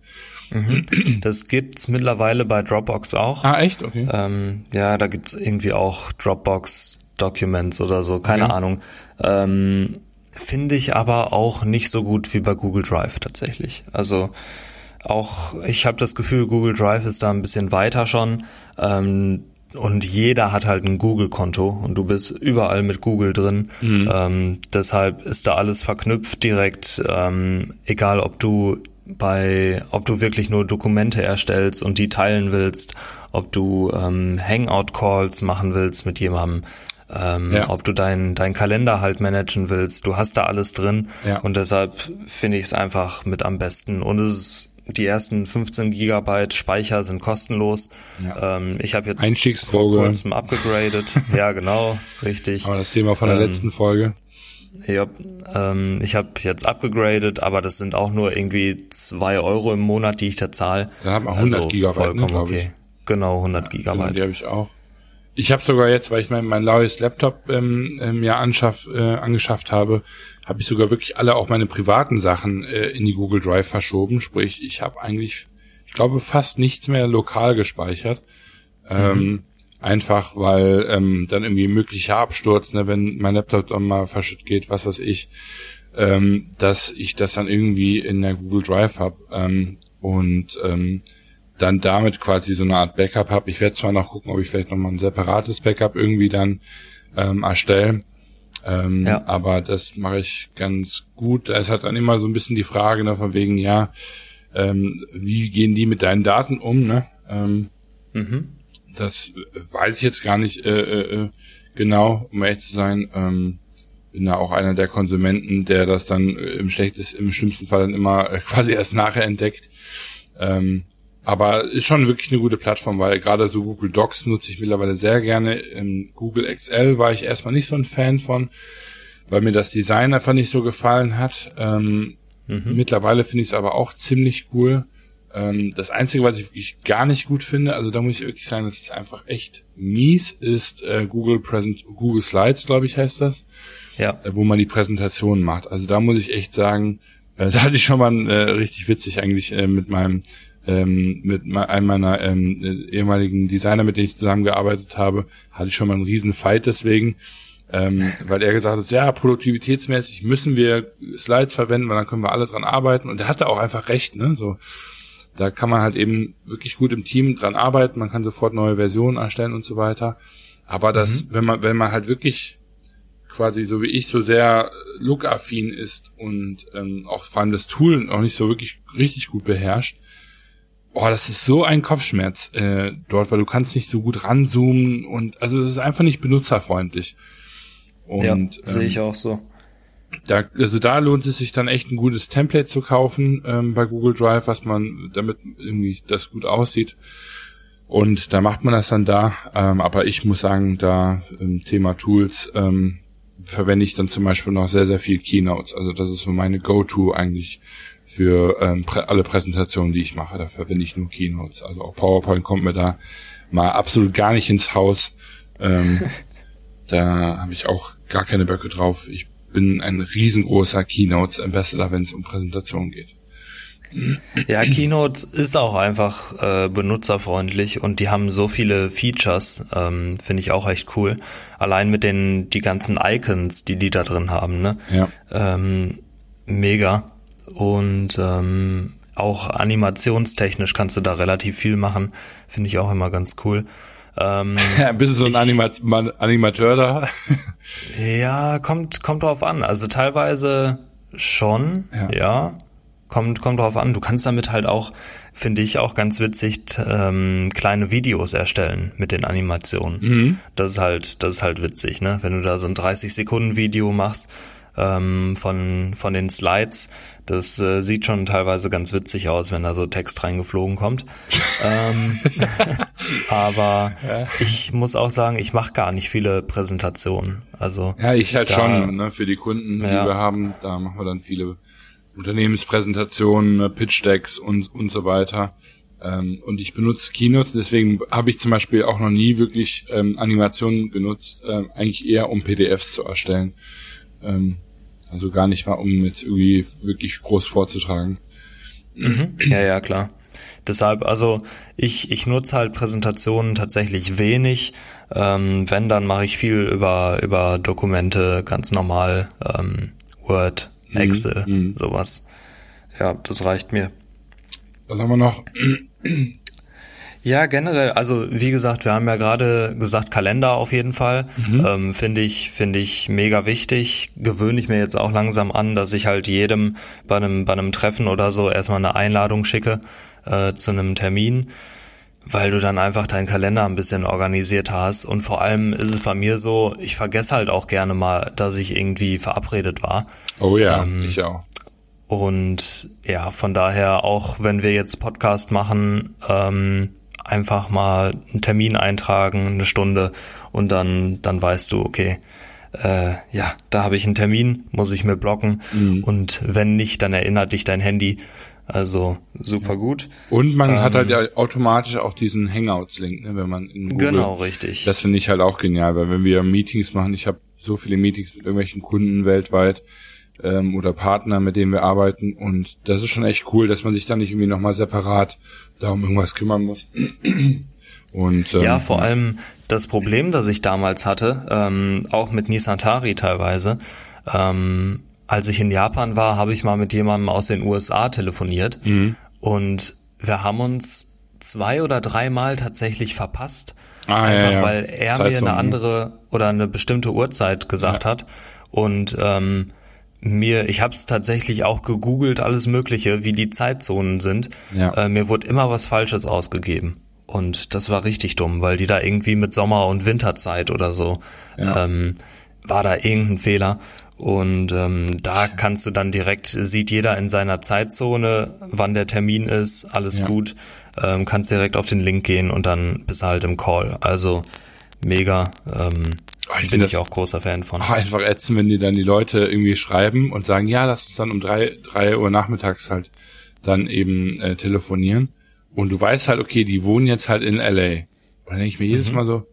Mhm. Das gibt's mittlerweile bei Dropbox auch. Ah, echt? Okay. Ähm, ja, da gibt's irgendwie auch Dropbox Documents oder so, keine okay. Ahnung. Ähm, Finde ich aber auch nicht so gut wie bei Google Drive tatsächlich. Also auch ich habe das Gefühl, Google Drive ist da ein bisschen weiter schon. Ähm, und jeder hat halt ein Google-Konto und du bist überall mit Google drin. Mhm. Ähm, deshalb ist da alles verknüpft direkt, ähm, egal ob du bei, ob du wirklich nur Dokumente erstellst und die teilen willst, ob du ähm, Hangout-Calls machen willst mit jemandem, ähm, ja. ob du deinen dein Kalender halt managen willst. Du hast da alles drin ja. und deshalb finde ich es einfach mit am besten. Und es ist die ersten 15 Gigabyte Speicher sind kostenlos. Ja. Ähm, ich habe jetzt vor kurzem abgegradet. *laughs* ja, genau, richtig. Aber das Thema von der ähm, letzten Folge. Ja, ähm, ich habe jetzt abgegradet, aber das sind auch nur irgendwie zwei Euro im Monat, die ich da zahle. Dann hat man 100 also Gigabyte, ne, okay. Ich. Genau, 100 ja, Gigabyte. Genau, die habe ich auch. Ich habe sogar jetzt, weil ich mein, mein laues Laptop ähm, ähm, ja anschaff, äh, angeschafft habe, habe ich sogar wirklich alle auch meine privaten Sachen äh, in die Google Drive verschoben. Sprich, ich habe eigentlich, ich glaube, fast nichts mehr lokal gespeichert. Ähm, mhm. Einfach weil ähm, dann irgendwie möglicher Absturz, ne, wenn mein Laptop dann mal verschütt geht, was weiß ich, ähm, dass ich das dann irgendwie in der Google Drive habe. Ähm, und ähm, dann damit quasi so eine Art Backup habe. Ich werde zwar noch gucken, ob ich vielleicht nochmal ein separates Backup irgendwie dann ähm, erstelle. Ähm, ja. Aber das mache ich ganz gut. Da ist halt dann immer so ein bisschen die Frage, ne, von wegen, ja, ähm, wie gehen die mit deinen Daten um, ne? Ähm, mhm. Das weiß ich jetzt gar nicht äh, äh, genau, um ehrlich zu sein. Ähm, bin da auch einer der Konsumenten, der das dann im schlechtesten, im schlimmsten Fall dann immer äh, *laughs* quasi erst nachher entdeckt. Ähm, aber ist schon wirklich eine gute Plattform, weil gerade so Google Docs nutze ich mittlerweile sehr gerne. In Google Excel war ich erstmal nicht so ein Fan von, weil mir das Design einfach nicht so gefallen hat. Ähm, mhm. Mittlerweile finde ich es aber auch ziemlich cool. Ähm, das Einzige, was ich wirklich gar nicht gut finde, also da muss ich wirklich sagen, das ist einfach echt mies, ist äh, Google Present, Google Slides, glaube ich, heißt das. Ja. Äh, wo man die Präsentation macht. Also da muss ich echt sagen, äh, *laughs* da hatte ich schon mal äh, richtig witzig eigentlich äh, mit meinem ähm, mit einem meiner ähm, ehemaligen Designer, mit denen ich zusammengearbeitet habe, hatte ich schon mal einen riesen Fight deswegen, ähm, *laughs* weil er gesagt hat, ja, produktivitätsmäßig müssen wir Slides verwenden, weil dann können wir alle dran arbeiten und er hatte auch einfach recht, ne, so. Da kann man halt eben wirklich gut im Team dran arbeiten, man kann sofort neue Versionen erstellen und so weiter. Aber das, mhm. wenn man, wenn man halt wirklich quasi so wie ich so sehr look-affin ist und ähm, auch vor allem das Tool auch nicht so wirklich richtig gut beherrscht, oh, das ist so ein Kopfschmerz äh, dort, weil du kannst nicht so gut ranzoomen und also es ist einfach nicht benutzerfreundlich. Und, ja, sehe ich ähm, auch so. Da, also da lohnt es sich dann echt ein gutes Template zu kaufen ähm, bei Google Drive, was man damit irgendwie das gut aussieht. Und da macht man das dann da. Ähm, aber ich muss sagen, da im Thema Tools ähm, verwende ich dann zum Beispiel noch sehr, sehr viel Keynotes. Also das ist so meine Go-To eigentlich für ähm, prä alle Präsentationen, die ich mache. Da verwende ich nur Keynotes. Also auch PowerPoint kommt mir da mal absolut gar nicht ins Haus. Ähm, *laughs* da habe ich auch gar keine Böcke drauf. Ich bin ein riesengroßer Keynotes-Ambassador, wenn es um Präsentationen geht. Ja, Keynote ist auch einfach äh, benutzerfreundlich und die haben so viele Features, ähm, finde ich auch echt cool. Allein mit den die ganzen Icons, die die da drin haben, ne? Ja. Ähm, mega. Und ähm, auch animationstechnisch kannst du da relativ viel machen. Finde ich auch immer ganz cool. Ähm, ja, *laughs* bist du so ein Anima Animateur da? ja, kommt, kommt drauf an. Also teilweise schon, ja. ja. Kommt, kommt drauf an. Du kannst damit halt auch, finde ich auch ganz witzig, ähm, kleine Videos erstellen mit den Animationen. Mhm. Das ist halt, das ist halt witzig, ne? Wenn du da so ein 30 Sekunden Video machst, ähm, von, von den Slides. Das äh, sieht schon teilweise ganz witzig aus, wenn da so Text reingeflogen kommt. *laughs* ähm, *laughs* aber ja. ich muss auch sagen, ich mache gar nicht viele Präsentationen. Also ja, ich halt da, schon ne, für die Kunden, die ja. wir haben. Da machen wir dann viele Unternehmenspräsentationen, Pitch Decks und und so weiter. Ähm, und ich benutze Keynotes, deswegen habe ich zum Beispiel auch noch nie wirklich ähm, Animationen genutzt, ähm, eigentlich eher um PDFs zu erstellen. Ähm, also gar nicht mal, um jetzt irgendwie wirklich groß vorzutragen. Mhm. Ja, ja, klar. Deshalb, also ich, ich nutze halt Präsentationen tatsächlich wenig. Ähm, wenn, dann mache ich viel über, über Dokumente, ganz normal, ähm, Word, mhm. Excel, mhm. sowas. Ja, das reicht mir. Was haben wir noch? Ja, generell, also wie gesagt, wir haben ja gerade gesagt, Kalender auf jeden Fall. Mhm. Ähm, finde ich, finde ich mega wichtig. Gewöhne ich mir jetzt auch langsam an, dass ich halt jedem bei einem, bei einem Treffen oder so erstmal eine Einladung schicke äh, zu einem Termin, weil du dann einfach deinen Kalender ein bisschen organisiert hast. Und vor allem ist es bei mir so, ich vergesse halt auch gerne mal, dass ich irgendwie verabredet war. Oh ja, ähm, ich auch. Und ja, von daher, auch wenn wir jetzt Podcast machen, ähm, einfach mal einen Termin eintragen, eine Stunde und dann, dann weißt du, okay, äh, ja, da habe ich einen Termin, muss ich mir blocken mhm. und wenn nicht, dann erinnert dich dein Handy. Also super gut. Und man ähm, hat halt ja automatisch auch diesen Hangouts-Link, ne, wenn man in Google, Genau, richtig. Das finde ich halt auch genial, weil wenn wir Meetings machen, ich habe so viele Meetings mit irgendwelchen Kunden weltweit ähm, oder Partner, mit denen wir arbeiten und das ist schon echt cool, dass man sich dann nicht irgendwie nochmal separat da um irgendwas kümmern muss. *clears throat* Und, ähm, ja, vor allem das Problem, das ich damals hatte, ähm, auch mit Nisantari teilweise, ähm, als ich in Japan war, habe ich mal mit jemandem aus den USA telefoniert mhm. und wir haben uns zwei oder dreimal tatsächlich verpasst. Ah, einfach ja, ja. weil er Zeitzone. mir eine andere oder eine bestimmte Uhrzeit gesagt hat. Und ähm, mir, ich habe es tatsächlich auch gegoogelt, alles Mögliche, wie die Zeitzonen sind. Ja. Äh, mir wurde immer was Falsches ausgegeben. Und das war richtig dumm, weil die da irgendwie mit Sommer- und Winterzeit oder so ja. ähm, war da irgendein Fehler. Und ähm, da kannst du dann direkt, sieht jeder in seiner Zeitzone, wann der Termin ist, alles ja. gut. Ähm, kannst direkt auf den Link gehen und dann bist du halt im Call. Also mega. Ähm, Oh, ich bin ich auch großer Fan von. Oh, *laughs* einfach ätzen, wenn die dann die Leute irgendwie schreiben und sagen, ja, lass uns dann um drei, drei Uhr nachmittags halt dann eben äh, telefonieren. Und du weißt halt, okay, die wohnen jetzt halt in LA. Und dann denke ich mir jedes mhm. Mal so,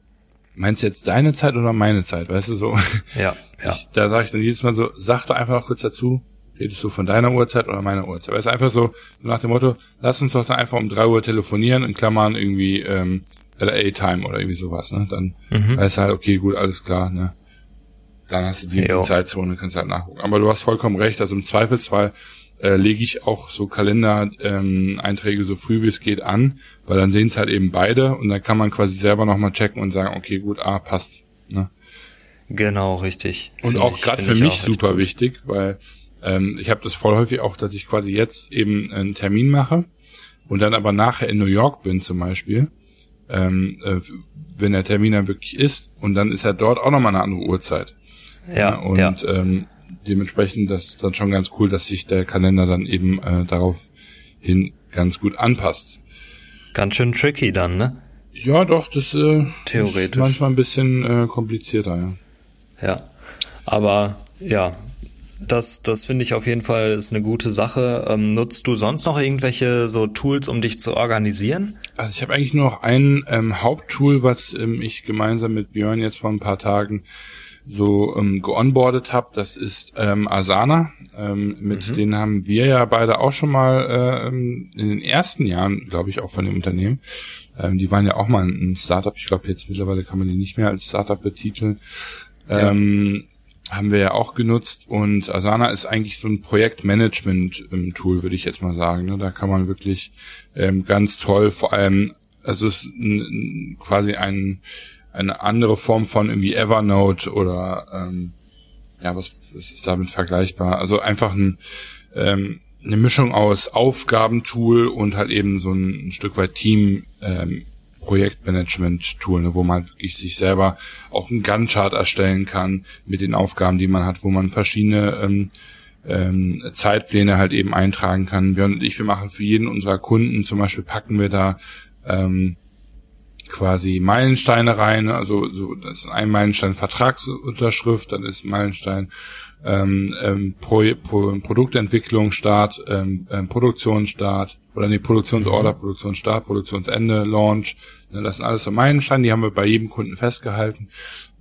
meinst du jetzt deine Zeit oder meine Zeit? Weißt du so? *laughs* Ja, ja. Ich, da sage ich dann jedes Mal so, sag doch einfach noch kurz dazu, redest du von deiner Uhrzeit oder meiner Uhrzeit? Weißt du, einfach so, so nach dem Motto, lass uns doch dann einfach um drei Uhr telefonieren, in Klammern irgendwie ähm, LA-Time oder irgendwie sowas, ne? Dann mhm. weißt du halt, okay, gut, alles klar, ne? Dann hast du die, die Zeitzone, kannst halt nachgucken. Aber du hast vollkommen recht, also im Zweifelsfall äh, lege ich auch so Kalender-Einträge ähm, so früh wie es geht an, weil dann sehen es halt eben beide und dann kann man quasi selber nochmal checken und sagen, okay, gut, ah, passt. Ne? Genau, richtig. Und find auch gerade für mich super wichtig, weil ähm, ich habe das voll häufig auch, dass ich quasi jetzt eben einen Termin mache und dann aber nachher in New York bin zum Beispiel, ähm, äh, wenn der Termin dann wirklich ist und dann ist er dort auch nochmal eine andere Uhrzeit. Ja, ja und ja. Ähm, dementsprechend, das ist dann schon ganz cool, dass sich der Kalender dann eben äh, darauf hin ganz gut anpasst. Ganz schön tricky dann, ne? Ja, doch, das äh, Theoretisch. ist manchmal ein bisschen äh, komplizierter, ja. Ja, aber ja, das, das finde ich auf jeden Fall ist eine gute Sache. Ähm, nutzt du sonst noch irgendwelche so Tools, um dich zu organisieren? Also ich habe eigentlich nur noch ein ähm, Haupttool, was ähm, ich gemeinsam mit Björn jetzt vor ein paar Tagen so ähm, geonboardet habe. Das ist ähm, Asana. Ähm, mit mhm. denen haben wir ja beide auch schon mal äh, ähm, in den ersten Jahren, glaube ich, auch von dem Unternehmen. Ähm, die waren ja auch mal ein Startup. Ich glaube, jetzt mittlerweile kann man die nicht mehr als Startup betiteln. Ja. Ähm, haben wir ja auch genutzt und Asana ist eigentlich so ein Projektmanagement-Tool, würde ich jetzt mal sagen. Ne? Da kann man wirklich ähm, ganz toll, vor allem, es ist quasi ein, eine andere Form von irgendwie Evernote oder ähm, ja, was, was ist damit vergleichbar? Also einfach ein, ähm, eine Mischung aus Aufgabentool und halt eben so ein, ein Stück weit Team ähm, Projektmanagement-Tool, ne, wo man wirklich sich selber auch einen Gantt-Chart erstellen kann mit den Aufgaben, die man hat, wo man verschiedene ähm, ähm, Zeitpläne halt eben eintragen kann. Björn und ich, wir machen für jeden unserer Kunden, zum Beispiel packen wir da ähm, quasi Meilensteine rein, also so, das ist ein Meilenstein Vertragsunterschrift, dann ist Meilenstein ähm, ähm, Pro, Pro, Produktentwicklung, Start, ähm, ähm, Produktionsstart oder nee, Produktionsorder, mhm. Produktionsstart, Produktionsende, Launch. Ne, das sind alles so Meilensteine, die haben wir bei jedem Kunden festgehalten,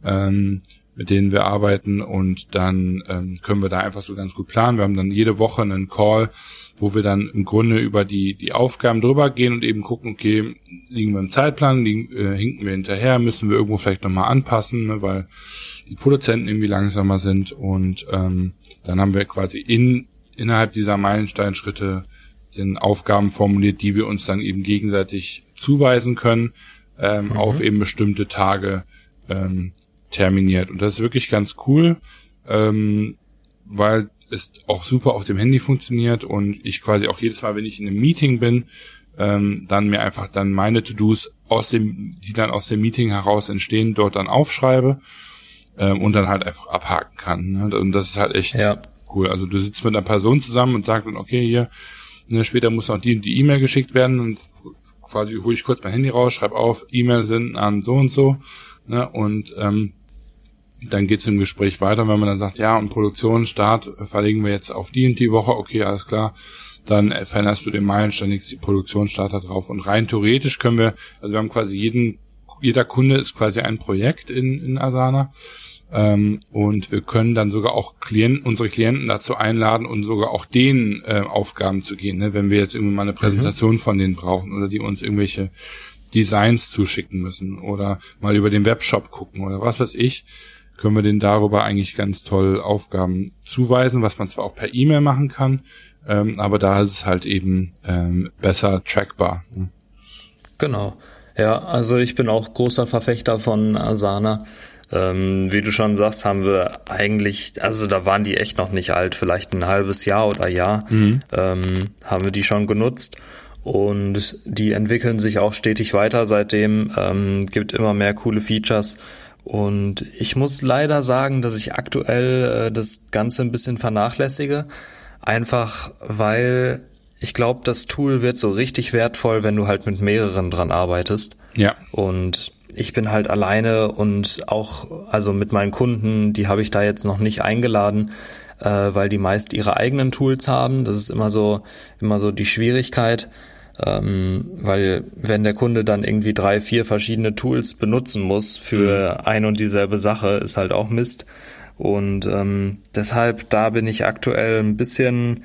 ähm, mit denen wir arbeiten und dann ähm, können wir da einfach so ganz gut planen. Wir haben dann jede Woche einen Call, wo wir dann im Grunde über die, die Aufgaben drüber gehen und eben gucken, okay, liegen wir im Zeitplan, liegen, äh, hinken wir hinterher, müssen wir irgendwo vielleicht nochmal anpassen, ne, weil die Produzenten irgendwie langsamer sind und ähm, dann haben wir quasi in innerhalb dieser Meilensteinschritte den Aufgaben formuliert, die wir uns dann eben gegenseitig zuweisen können, ähm, mhm. auf eben bestimmte Tage ähm, terminiert. Und das ist wirklich ganz cool, ähm, weil es auch super auf dem Handy funktioniert und ich quasi auch jedes Mal, wenn ich in einem Meeting bin, ähm, dann mir einfach dann meine To-Dos aus dem, die dann aus dem Meeting heraus entstehen, dort dann aufschreibe ähm, und dann halt einfach abhaken kann. Ne? Und das ist halt echt ja. cool. Also du sitzt mit einer Person zusammen und sagst dann, okay, hier, ne, später muss noch die die E-Mail geschickt werden und quasi hole ich kurz mein Handy raus, schreibe auf, E-Mail sind an so und so, ne, und ähm, dann geht's im Gespräch weiter, wenn man dann sagt, ja, und Produktionsstart verlegen wir jetzt auf die und die Woche, okay, alles klar, dann veränderst du den Meilenstein, legst die Produktionsstarter drauf. Und rein theoretisch können wir, also wir haben quasi jeden, jeder Kunde ist quasi ein Projekt in, in Asana ähm, und wir können dann sogar auch Klienten, unsere Klienten dazu einladen und sogar auch denen äh, Aufgaben zu gehen, ne? wenn wir jetzt irgendwie mal eine Präsentation mhm. von denen brauchen oder die uns irgendwelche Designs zuschicken müssen oder mal über den Webshop gucken oder was weiß ich, können wir denen darüber eigentlich ganz toll Aufgaben zuweisen, was man zwar auch per E-Mail machen kann, ähm, aber da ist es halt eben ähm, besser trackbar. Ne? Genau. Ja, also ich bin auch großer Verfechter von Asana. Ähm, wie du schon sagst, haben wir eigentlich, also da waren die echt noch nicht alt, vielleicht ein halbes Jahr oder Jahr, mhm. ähm, haben wir die schon genutzt. Und die entwickeln sich auch stetig weiter seitdem, ähm, gibt immer mehr coole Features. Und ich muss leider sagen, dass ich aktuell äh, das Ganze ein bisschen vernachlässige. Einfach weil ich glaube, das Tool wird so richtig wertvoll, wenn du halt mit mehreren dran arbeitest. Ja. Und ich bin halt alleine und auch, also mit meinen Kunden, die habe ich da jetzt noch nicht eingeladen, äh, weil die meist ihre eigenen Tools haben. Das ist immer so, immer so die Schwierigkeit. Ähm, weil wenn der Kunde dann irgendwie drei, vier verschiedene Tools benutzen muss für mhm. ein und dieselbe Sache, ist halt auch Mist. Und ähm, deshalb, da bin ich aktuell ein bisschen,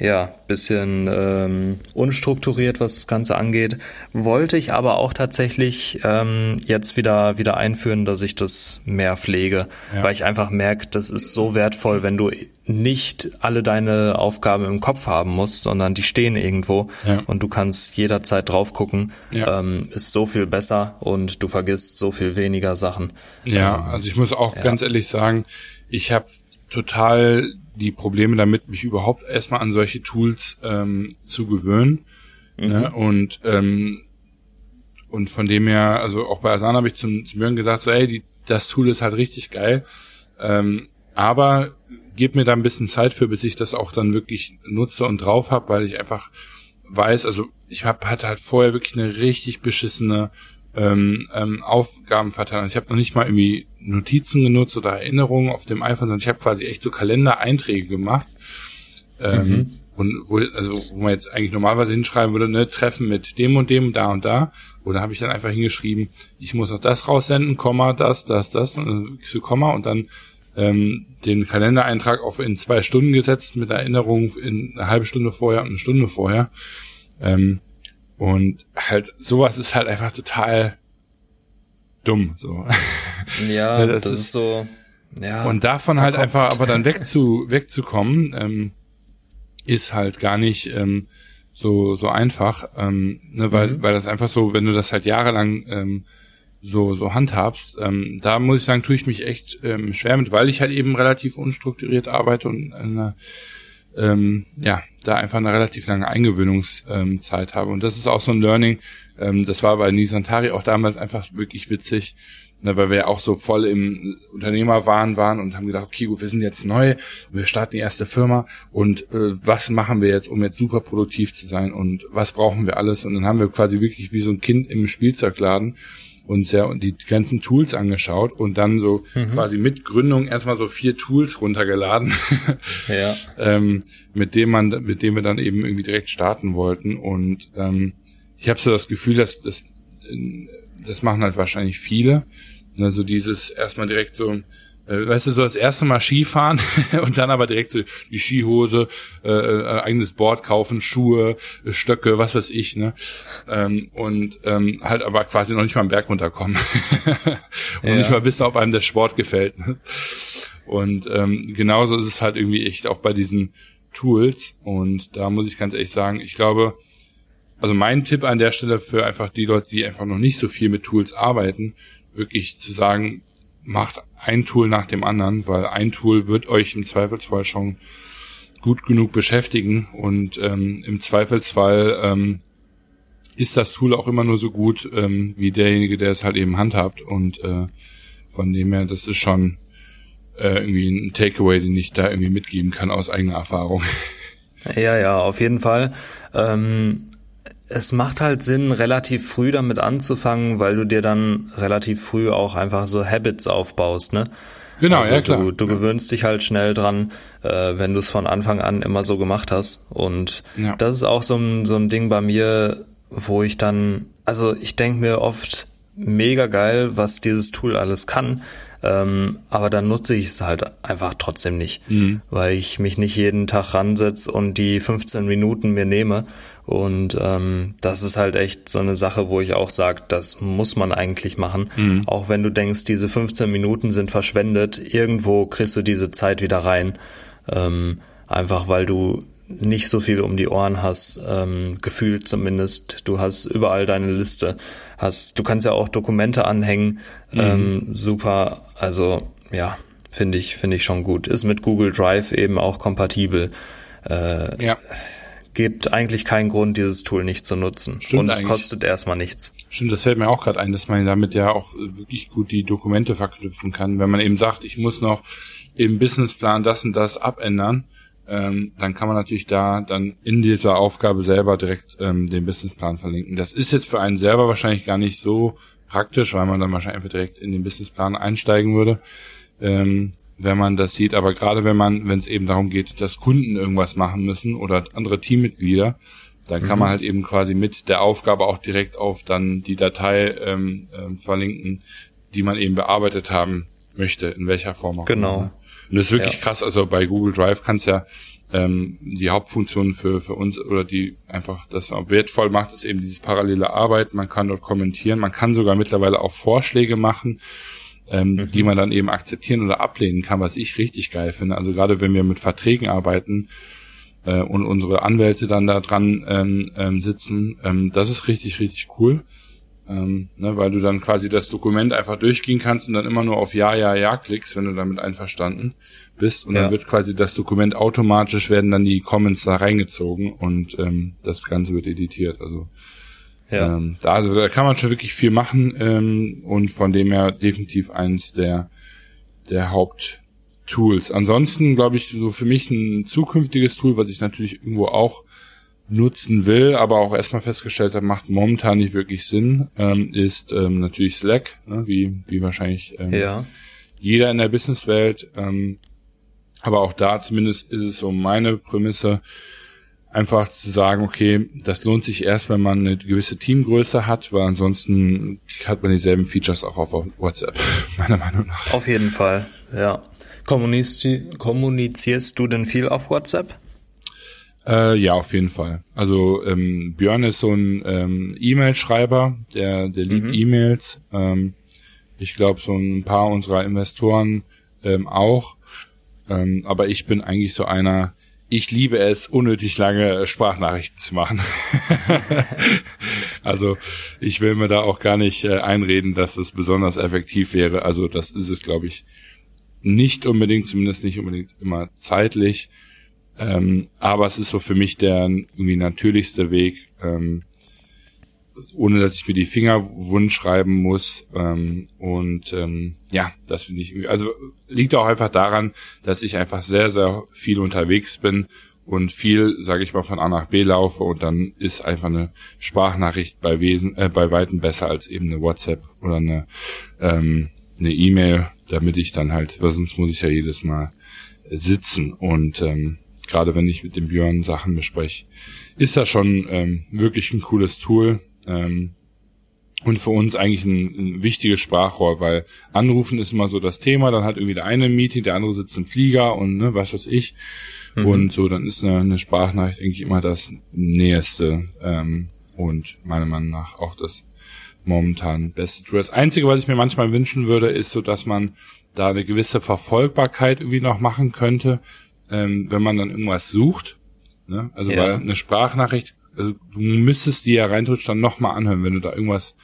ja, bisschen ähm, unstrukturiert, was das Ganze angeht. Wollte ich aber auch tatsächlich ähm, jetzt wieder wieder einführen, dass ich das mehr pflege, ja. weil ich einfach merke, das ist so wertvoll, wenn du nicht alle deine Aufgaben im Kopf haben musst, sondern die stehen irgendwo ja. und du kannst jederzeit drauf gucken, ja. ähm, ist so viel besser und du vergisst so viel weniger Sachen. Ja, ähm, also ich muss auch ganz ehrlich sagen, ich habe total die Probleme damit, mich überhaupt erstmal an solche Tools ähm, zu gewöhnen. Mhm. Ne? Und ähm, und von dem her, also auch bei Asana habe ich zum, zum Jürgen gesagt, so, ey, die, das Tool ist halt richtig geil. Ähm, aber gib mir da ein bisschen Zeit für, bis ich das auch dann wirklich nutze und drauf habe, weil ich einfach weiß, also ich hab, hatte halt vorher wirklich eine richtig beschissene ähm, ähm, Aufgabenverteilung. Ich habe noch nicht mal irgendwie Notizen genutzt oder Erinnerungen auf dem iPhone, sondern ich habe quasi echt so Kalendereinträge gemacht. Ähm, mhm. Und wo, also, wo man jetzt eigentlich normalerweise hinschreiben würde, ne, Treffen mit dem und dem, da und da. Oder habe ich dann einfach hingeschrieben, ich muss noch das raussenden, Komma, das, das, das, und dann so Komma und dann ähm, den Kalendereintrag auf in zwei Stunden gesetzt mit Erinnerung in eine halbe Stunde vorher und eine Stunde vorher. Ähm, und halt, sowas ist halt einfach total dumm, so. *laughs* Ja, das, das ist, ist, so, ja. Und davon halt einfach aber dann wegzu, wegzukommen, ähm, ist halt gar nicht, ähm, so, so einfach, ähm, ne, weil, mhm. weil das einfach so, wenn du das halt jahrelang, ähm, so, so handhabst, ähm, da muss ich sagen, tue ich mich echt ähm, schwer mit, weil ich halt eben relativ unstrukturiert arbeite und eine, ähm, ja, da einfach eine relativ lange Eingewöhnungszeit habe. Und das ist auch so ein Learning. Ähm, das war bei Nisantari auch damals einfach wirklich witzig, ne, weil wir ja auch so voll im Unternehmerwahn waren und haben gedacht, okay, gut, wir sind jetzt neu, wir starten die erste Firma und äh, was machen wir jetzt, um jetzt super produktiv zu sein und was brauchen wir alles? Und dann haben wir quasi wirklich wie so ein Kind im Spielzeugladen uns ja die ganzen Tools angeschaut und dann so mhm. quasi mit Gründung erstmal so vier Tools runtergeladen, *laughs* ja. ähm, mit dem man, mit dem wir dann eben irgendwie direkt starten wollten. Und ähm, ich habe so das Gefühl, dass das, das machen halt wahrscheinlich viele. Also dieses erstmal direkt so äh, weißt du, so das erste Mal Skifahren *laughs* und dann aber direkt so die Skihose, äh, äh, eigenes Board kaufen, Schuhe, Stöcke, was weiß ich, ne? Ähm, und ähm, halt aber quasi noch nicht mal am Berg runterkommen. *laughs* und ja. nicht mal wissen, ob einem der Sport gefällt. Ne? Und ähm, genauso ist es halt irgendwie echt auch bei diesen Tools. Und da muss ich ganz ehrlich sagen, ich glaube, also mein Tipp an der Stelle für einfach die Leute, die einfach noch nicht so viel mit Tools arbeiten, wirklich zu sagen, macht ein Tool nach dem anderen, weil ein Tool wird euch im Zweifelsfall schon gut genug beschäftigen und ähm, im Zweifelsfall ähm, ist das Tool auch immer nur so gut ähm, wie derjenige, der es halt eben handhabt und äh, von dem her, das ist schon äh, irgendwie ein Takeaway, den ich da irgendwie mitgeben kann aus eigener Erfahrung. Ja, ja, auf jeden Fall. Ähm, es macht halt Sinn, relativ früh damit anzufangen, weil du dir dann relativ früh auch einfach so Habits aufbaust, ne? Genau, also ja klar. Du, du ja. gewöhnst dich halt schnell dran, äh, wenn du es von Anfang an immer so gemacht hast. Und ja. das ist auch so ein, so ein Ding bei mir, wo ich dann, also ich denke mir oft, mega geil, was dieses Tool alles kann. Ähm, aber dann nutze ich es halt einfach trotzdem nicht, mhm. weil ich mich nicht jeden Tag ransetze und die 15 Minuten mir nehme. Und ähm, das ist halt echt so eine Sache, wo ich auch sage, das muss man eigentlich machen. Mhm. Auch wenn du denkst, diese 15 Minuten sind verschwendet, irgendwo kriegst du diese Zeit wieder rein. Ähm, einfach weil du nicht so viel um die Ohren hast, ähm, gefühlt zumindest. Du hast überall deine Liste, hast, du kannst ja auch Dokumente anhängen, mhm. ähm, super. Also ja, finde ich, finde ich schon gut. Ist mit Google Drive eben auch kompatibel. Äh, ja. Gibt eigentlich keinen Grund, dieses Tool nicht zu nutzen. Stimmt Und es eigentlich. kostet erstmal nichts. Stimmt, das fällt mir auch gerade ein, dass man damit ja auch wirklich gut die Dokumente verknüpfen kann. Wenn man eben sagt, ich muss noch im Businessplan das und das abändern, ähm, dann kann man natürlich da dann in dieser Aufgabe selber direkt ähm, den Businessplan verlinken. Das ist jetzt für einen selber wahrscheinlich gar nicht so praktisch, weil man dann wahrscheinlich einfach direkt in den Businessplan einsteigen würde, ähm, wenn man das sieht. Aber gerade wenn man, wenn es eben darum geht, dass Kunden irgendwas machen müssen oder andere Teammitglieder, dann kann mhm. man halt eben quasi mit der Aufgabe auch direkt auf dann die Datei ähm, ähm, verlinken, die man eben bearbeitet haben möchte, in welcher Form auch Genau. Immer. Und das ist wirklich ja. krass. Also bei Google Drive kannst ja ähm, die Hauptfunktion für, für uns oder die einfach das auch wertvoll macht, ist eben dieses parallele Arbeit. Man kann dort kommentieren, man kann sogar mittlerweile auch Vorschläge machen, ähm, mhm. die man dann eben akzeptieren oder ablehnen kann, was ich richtig geil finde. Also gerade wenn wir mit Verträgen arbeiten äh, und unsere Anwälte dann da dran ähm, ähm, sitzen, ähm, das ist richtig, richtig cool ähm, ne, weil du dann quasi das Dokument einfach durchgehen kannst und dann immer nur auf Ja, Ja, Ja klickst, wenn du damit einverstanden bist und ja. dann wird quasi das Dokument automatisch werden dann die Comments da reingezogen und ähm, das Ganze wird editiert. Also ja. ähm, da, also da kann man schon wirklich viel machen ähm, und von dem her definitiv eins der der Haupttools. Ansonsten glaube ich so für mich ein zukünftiges Tool, was ich natürlich irgendwo auch nutzen will, aber auch erstmal festgestellt habe, macht momentan nicht wirklich Sinn, ähm, ist ähm, natürlich Slack, ne, wie, wie wahrscheinlich ähm, ja. jeder in der Businesswelt. Ähm, aber auch da zumindest ist es so meine Prämisse, einfach zu sagen, okay, das lohnt sich erst, wenn man eine gewisse Teamgröße hat, weil ansonsten hat man dieselben Features auch auf WhatsApp, *laughs* meiner Meinung nach. Auf jeden Fall, ja. Kommunizierst du denn viel auf WhatsApp? Äh, ja, auf jeden Fall. Also ähm, Björn ist so ein ähm, E-Mail-Schreiber, der, der liebt mhm. E-Mails. Ähm, ich glaube, so ein paar unserer Investoren ähm, auch. Ähm, aber ich bin eigentlich so einer, ich liebe es, unnötig lange Sprachnachrichten zu machen. *laughs* also ich will mir da auch gar nicht äh, einreden, dass es besonders effektiv wäre. Also das ist es, glaube ich, nicht unbedingt, zumindest nicht unbedingt immer zeitlich. Ähm, aber es ist so für mich der irgendwie natürlichste Weg, ähm, ohne dass ich mir die Finger wund schreiben muss. Ähm, und ähm, ja, das finde ich, also liegt auch einfach daran, dass ich einfach sehr, sehr viel unterwegs bin und viel, sage ich mal, von A nach B laufe und dann ist einfach eine Sprachnachricht bei Wesen, äh, bei Weitem besser als eben eine WhatsApp oder eine ähm, eine E-Mail, damit ich dann halt, weil sonst muss ich ja jedes Mal sitzen und ähm, gerade wenn ich mit dem Björn Sachen bespreche, ist das schon ähm, wirklich ein cooles Tool. Ähm, und für uns eigentlich ein, ein wichtiges Sprachrohr, weil Anrufen ist immer so das Thema, dann hat irgendwie der eine ein Meeting, der andere sitzt im Flieger und ne, was weiß ich. Mhm. Und so, dann ist eine, eine Sprachnachricht eigentlich immer das Näheste ähm, und meiner Meinung nach auch das momentan beste Tool. Das Einzige, was ich mir manchmal wünschen würde, ist so, dass man da eine gewisse Verfolgbarkeit irgendwie noch machen könnte, ähm, wenn man dann irgendwas sucht. Ne? Also ja. weil eine Sprachnachricht, also du müsstest die ja reintutsch dann nochmal anhören, wenn du da irgendwas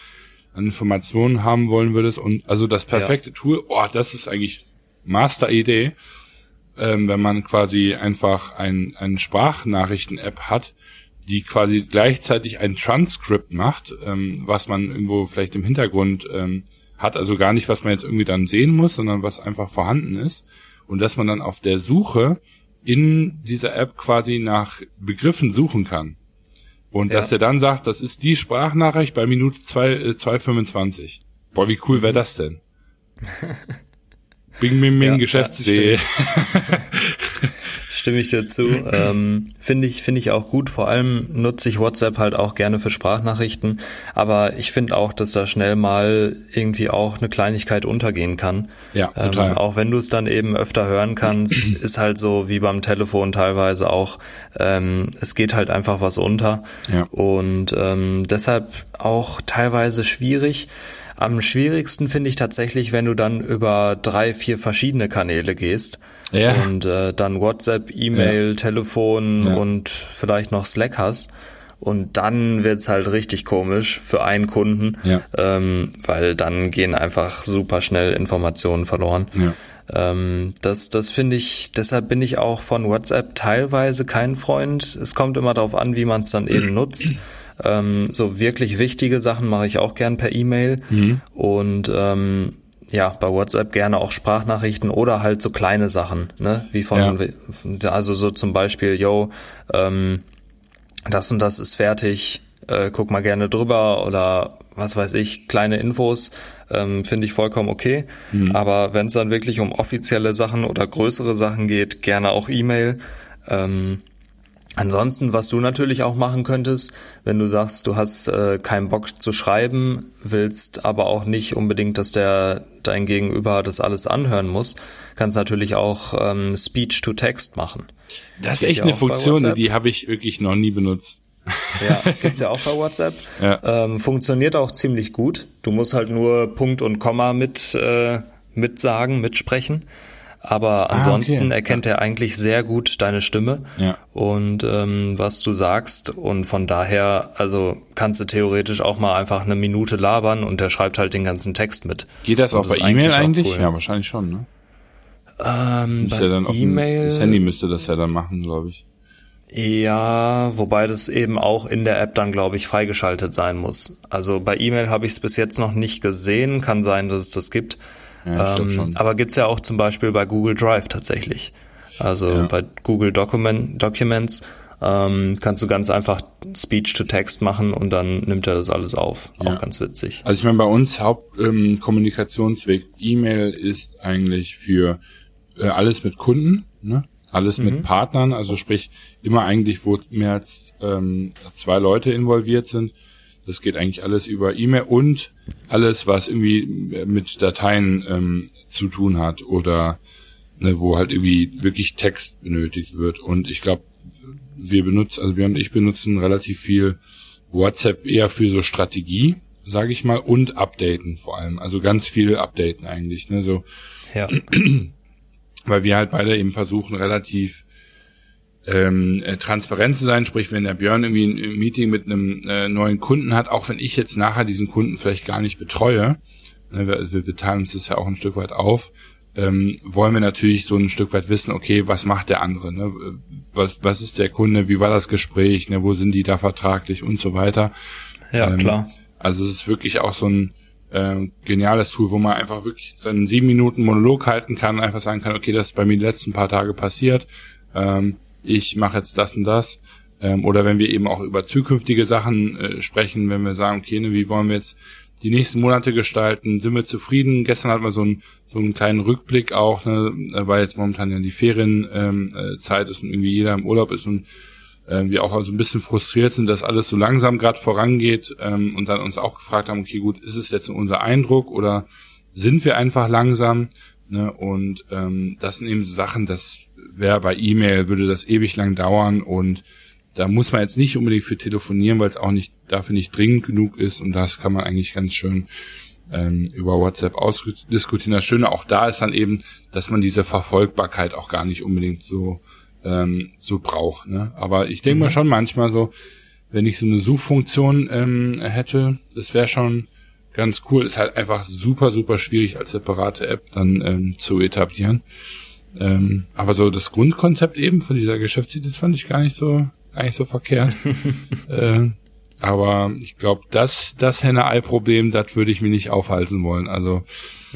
an Informationen haben wollen würdest. Und also das perfekte ja. Tool, oh, das ist eigentlich Master-Idee, ähm, wenn man quasi einfach ein, eine Sprachnachrichten-App hat, die quasi gleichzeitig ein Transkript macht, ähm, was man irgendwo vielleicht im Hintergrund ähm, hat, also gar nicht, was man jetzt irgendwie dann sehen muss, sondern was einfach vorhanden ist. Und dass man dann auf der Suche in dieser App quasi nach Begriffen suchen kann. Und ja. dass er dann sagt, das ist die Sprachnachricht bei Minute 2,25. Äh, Boah, wie cool wäre das denn? *laughs* Bing, bing, bing, ja, Geschäftsidee. *laughs* Stimme ich dir zu. Ähm, finde ich, finde ich auch gut. Vor allem nutze ich WhatsApp halt auch gerne für Sprachnachrichten. Aber ich finde auch, dass da schnell mal irgendwie auch eine Kleinigkeit untergehen kann. Ja, ähm, total. Ähm, auch wenn du es dann eben öfter hören kannst, *clears throat* ist halt so wie beim Telefon teilweise auch, ähm, es geht halt einfach was unter. Ja. Und ähm, deshalb auch teilweise schwierig. Am schwierigsten finde ich tatsächlich, wenn du dann über drei, vier verschiedene Kanäle gehst ja. und äh, dann WhatsApp, E-Mail, ja. Telefon ja. und vielleicht noch Slack hast. Und dann wird's halt richtig komisch für einen Kunden, ja. ähm, weil dann gehen einfach super schnell Informationen verloren. Ja. Ähm, das das finde ich, deshalb bin ich auch von WhatsApp teilweise kein Freund. Es kommt immer darauf an, wie man es dann eben nutzt. Ähm, so wirklich wichtige Sachen mache ich auch gern per E-Mail. Mhm. Und ähm, ja, bei WhatsApp gerne auch Sprachnachrichten oder halt so kleine Sachen, ne? Wie von, ja. also so zum Beispiel, yo, ähm, das und das ist fertig, äh, guck mal gerne drüber oder was weiß ich, kleine Infos, ähm, finde ich vollkommen okay. Mhm. Aber wenn es dann wirklich um offizielle Sachen oder größere Sachen geht, gerne auch E-Mail. Ähm, Ansonsten, was du natürlich auch machen könntest, wenn du sagst, du hast äh, keinen Bock zu schreiben, willst aber auch nicht unbedingt, dass der dein Gegenüber das alles anhören muss, kannst natürlich auch ähm, Speech to Text machen. Das ist echt eine Funktion, die habe ich wirklich noch nie benutzt. Ja, gibt's ja auch bei WhatsApp. *laughs* Ja. Ähm, funktioniert auch ziemlich gut. Du musst halt nur Punkt und Komma mit äh, mitsagen, mitsprechen. Aber ansonsten ah, okay. erkennt er eigentlich sehr gut deine Stimme ja. und ähm, was du sagst. Und von daher, also kannst du theoretisch auch mal einfach eine Minute labern und der schreibt halt den ganzen Text mit. Geht das auch bei E-Mail eigentlich? Cool. Ja, wahrscheinlich schon, ne? Ähm, bei ja E-Mail. Das Handy müsste das ja dann machen, glaube ich. Ja, wobei das eben auch in der App dann, glaube ich, freigeschaltet sein muss. Also bei E-Mail habe ich es bis jetzt noch nicht gesehen. Kann sein, dass es das gibt. Ja, ähm. Aber gibt's ja auch zum Beispiel bei Google Drive tatsächlich. Also ja. bei Google Document, Documents ähm, kannst du ganz einfach Speech to Text machen und dann nimmt er das alles auf. Ja. Auch ganz witzig. Also ich meine, bei uns Hauptkommunikationsweg ähm, E-Mail ist eigentlich für äh, alles mit Kunden, ne? alles mhm. mit Partnern, also sprich immer eigentlich, wo mehr als ähm, zwei Leute involviert sind. Das geht eigentlich alles über E-Mail und alles, was irgendwie mit Dateien ähm, zu tun hat oder ne, wo halt irgendwie wirklich Text benötigt wird. Und ich glaube, wir benutzen, also wir und ich benutzen relativ viel WhatsApp eher für so Strategie, sage ich mal, und Updaten vor allem. Also ganz viel Updaten eigentlich. Ne, so, ja. *clears throat* weil wir halt beide eben versuchen, relativ ähm, äh, transparent zu sein, sprich, wenn der Björn irgendwie ein Meeting mit einem äh, neuen Kunden hat, auch wenn ich jetzt nachher diesen Kunden vielleicht gar nicht betreue, ne, wir, wir teilen uns das ja auch ein Stück weit auf, ähm, wollen wir natürlich so ein Stück weit wissen, okay, was macht der andere, ne? was, was ist der Kunde, wie war das Gespräch, ne? wo sind die da vertraglich und so weiter. Ja, ähm, klar. Also es ist wirklich auch so ein äh, geniales Tool, wo man einfach wirklich seinen sieben Minuten Monolog halten kann, einfach sagen kann, okay, das ist bei mir die letzten paar Tage passiert. Ähm, ich mache jetzt das und das. Ähm, oder wenn wir eben auch über zukünftige Sachen äh, sprechen, wenn wir sagen, okay, ne, wie wollen wir jetzt die nächsten Monate gestalten, sind wir zufrieden? Gestern hatten wir so, ein, so einen kleinen Rückblick auch, ne, weil jetzt momentan ja die Ferienzeit ähm, äh, ist und irgendwie jeder im Urlaub ist und äh, wir auch also ein bisschen frustriert sind, dass alles so langsam gerade vorangeht ähm, und dann uns auch gefragt haben, okay, gut, ist es jetzt unser Eindruck oder sind wir einfach langsam? Ne? Und ähm, das sind eben so Sachen, das wäre bei E-Mail, würde das ewig lang dauern und da muss man jetzt nicht unbedingt für telefonieren, weil es auch nicht dafür nicht dringend genug ist und das kann man eigentlich ganz schön ähm, über WhatsApp ausdiskutieren. Das Schöne auch da ist dann eben, dass man diese Verfolgbarkeit auch gar nicht unbedingt so ähm, so braucht. Ne? Aber ich denke mhm. mal schon manchmal so, wenn ich so eine Suchfunktion ähm, hätte, das wäre schon ganz cool. Ist halt einfach super, super schwierig als separate App dann ähm, zu etablieren. Ähm, aber so das Grundkonzept eben von dieser Geschäftsidee, das fand ich gar nicht so, gar nicht so verkehrt. *laughs* äh, aber ich glaube, das, das Henne-Ei-Problem, das würde ich mir nicht aufhalten wollen. Also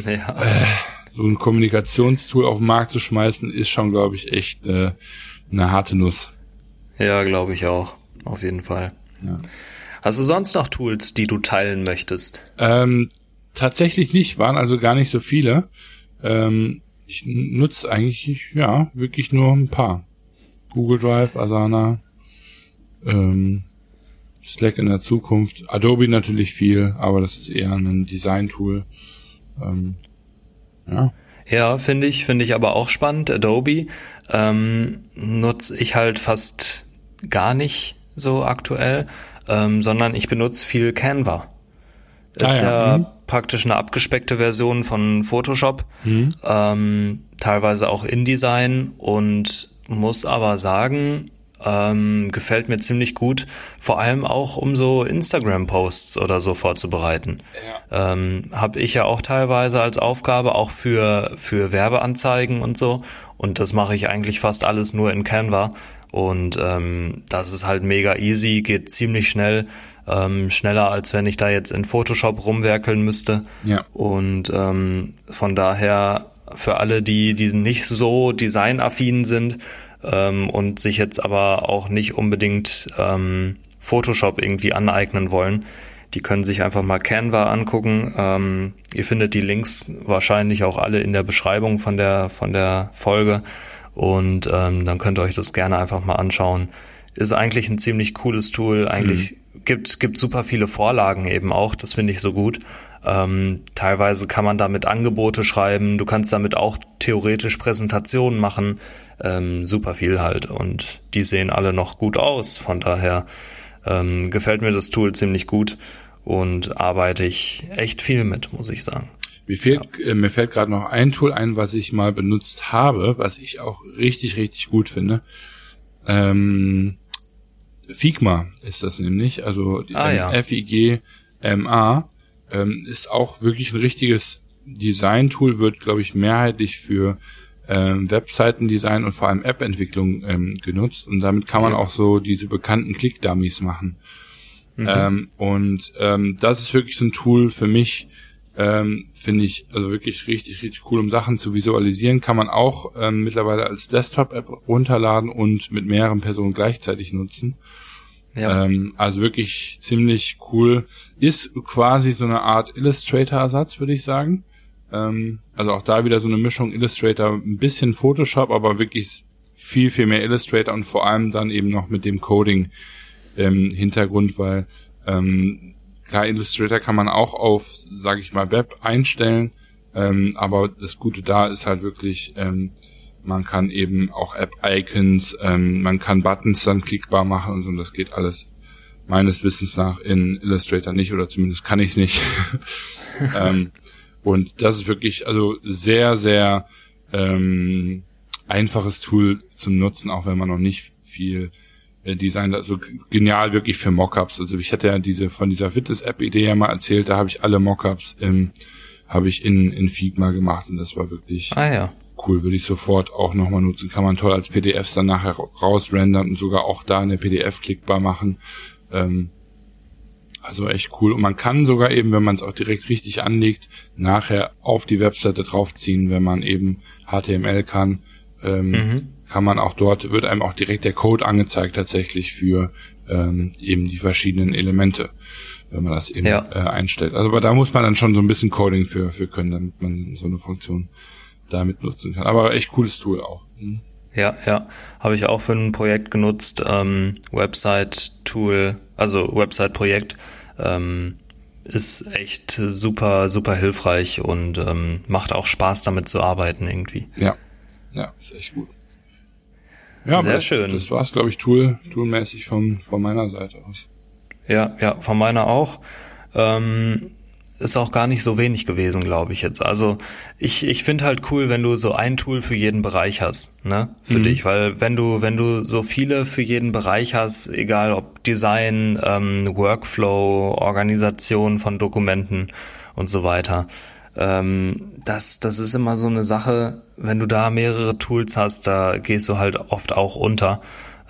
ja. äh, so ein Kommunikationstool auf den Markt zu schmeißen, ist schon, glaube ich, echt äh, eine harte Nuss. Ja, glaube ich auch. Auf jeden Fall. Ja. Hast du sonst noch Tools, die du teilen möchtest? Ähm, tatsächlich nicht, waren also gar nicht so viele. Ähm, ich nutze eigentlich, ja, wirklich nur ein paar. Google Drive, Asana, ähm, Slack in der Zukunft, Adobe natürlich viel, aber das ist eher ein Design-Tool. Ähm, ja. Ja, finde ich, finde ich aber auch spannend. Adobe ähm, nutze ich halt fast gar nicht so aktuell, ähm, sondern ich benutze viel Canva. Das ah, ist ja, ja mhm. praktisch eine abgespeckte Version von Photoshop, mhm. ähm, teilweise auch InDesign und muss aber sagen, ähm, gefällt mir ziemlich gut, vor allem auch um so Instagram-Posts oder so vorzubereiten. Ja. Ähm, Habe ich ja auch teilweise als Aufgabe, auch für, für Werbeanzeigen und so. Und das mache ich eigentlich fast alles nur in Canva. Und ähm, das ist halt mega easy, geht ziemlich schnell ähm, schneller, als wenn ich da jetzt in Photoshop rumwerkeln müsste. Ja. Und ähm, von daher für alle, die, die nicht so designaffin sind ähm, und sich jetzt aber auch nicht unbedingt ähm, Photoshop irgendwie aneignen wollen, die können sich einfach mal Canva angucken. Ähm, ihr findet die Links wahrscheinlich auch alle in der Beschreibung von der, von der Folge. Und ähm, dann könnt ihr euch das gerne einfach mal anschauen, ist eigentlich ein ziemlich cooles Tool. Eigentlich mhm. Gibt gibt super viele Vorlagen eben auch. Das finde ich so gut. Ähm, teilweise kann man damit Angebote schreiben. Du kannst damit auch theoretisch Präsentationen machen. Ähm, super viel halt. Und die sehen alle noch gut aus. Von daher ähm, gefällt mir das Tool ziemlich gut und arbeite ich echt viel mit, muss ich sagen. Mir fehlt, ja. äh, mir fällt gerade noch ein Tool ein, was ich mal benutzt habe, was ich auch richtig, richtig gut finde. Ähm, Figma ist das nämlich, also die ah, ja. F-I-G-M-A ähm, ist auch wirklich ein richtiges Design-Tool, wird, glaube ich, mehrheitlich für ähm, Webseitendesign und vor allem App-Entwicklung ähm, genutzt und damit kann man ja. auch so diese bekannten Click-Dummies machen. Mhm. Ähm, und ähm, das ist wirklich so ein Tool für mich, ähm, finde ich also wirklich richtig, richtig cool, um Sachen zu visualisieren. Kann man auch ähm, mittlerweile als Desktop-App runterladen und mit mehreren Personen gleichzeitig nutzen. Ja. Ähm, also wirklich ziemlich cool. Ist quasi so eine Art Illustrator-Ersatz, würde ich sagen. Ähm, also auch da wieder so eine Mischung Illustrator, ein bisschen Photoshop, aber wirklich viel, viel mehr Illustrator und vor allem dann eben noch mit dem Coding ähm, Hintergrund, weil ähm, klar, Illustrator kann man auch auf, sage ich mal, Web einstellen, ähm, aber das Gute da ist halt wirklich, ähm, man kann eben auch App-Icons, ähm, man kann Buttons dann klickbar machen und so, und das geht alles meines Wissens nach in Illustrator nicht, oder zumindest kann ich es nicht. *laughs* ähm, und das ist wirklich, also sehr, sehr ähm, einfaches Tool zum Nutzen, auch wenn man noch nicht viel Design, also genial wirklich für Mockups. Also ich hatte ja diese von dieser Fitness-App-Idee ja mal erzählt, da habe ich alle Mockups im habe ich in, in Figma gemacht und das war wirklich ah, ja. cool, würde ich sofort auch nochmal nutzen. Kann man toll als PDFs dann nachher rausrendern und sogar auch da eine PDF klickbar machen. Ähm, also echt cool. Und man kann sogar eben, wenn man es auch direkt richtig anlegt, nachher auf die Webseite draufziehen, wenn man eben HTML kann. Ähm, mhm kann man auch dort, wird einem auch direkt der Code angezeigt tatsächlich für ähm, eben die verschiedenen Elemente, wenn man das eben ja. äh, einstellt. Also aber da muss man dann schon so ein bisschen Coding für, für können, damit man so eine Funktion damit nutzen kann. Aber echt cooles Tool auch. Mhm. Ja, ja, habe ich auch für ein Projekt genutzt, ähm, Website-Tool, also Website-Projekt. Ähm, ist echt super, super hilfreich und ähm, macht auch Spaß damit zu arbeiten irgendwie. Ja, ja, ist echt gut. Ja, sehr das, schön. Das war's, glaube ich, Tool, Toolmäßig von, von meiner Seite aus. Ja, ja, von meiner auch. Ähm, ist auch gar nicht so wenig gewesen, glaube ich jetzt. Also ich, ich finde halt cool, wenn du so ein Tool für jeden Bereich hast, ne? Für mhm. dich. Weil wenn du, wenn du so viele für jeden Bereich hast, egal ob Design, ähm, Workflow, Organisation von Dokumenten und so weiter, ähm, das, das ist immer so eine Sache, wenn du da mehrere Tools hast, da gehst du halt oft auch unter.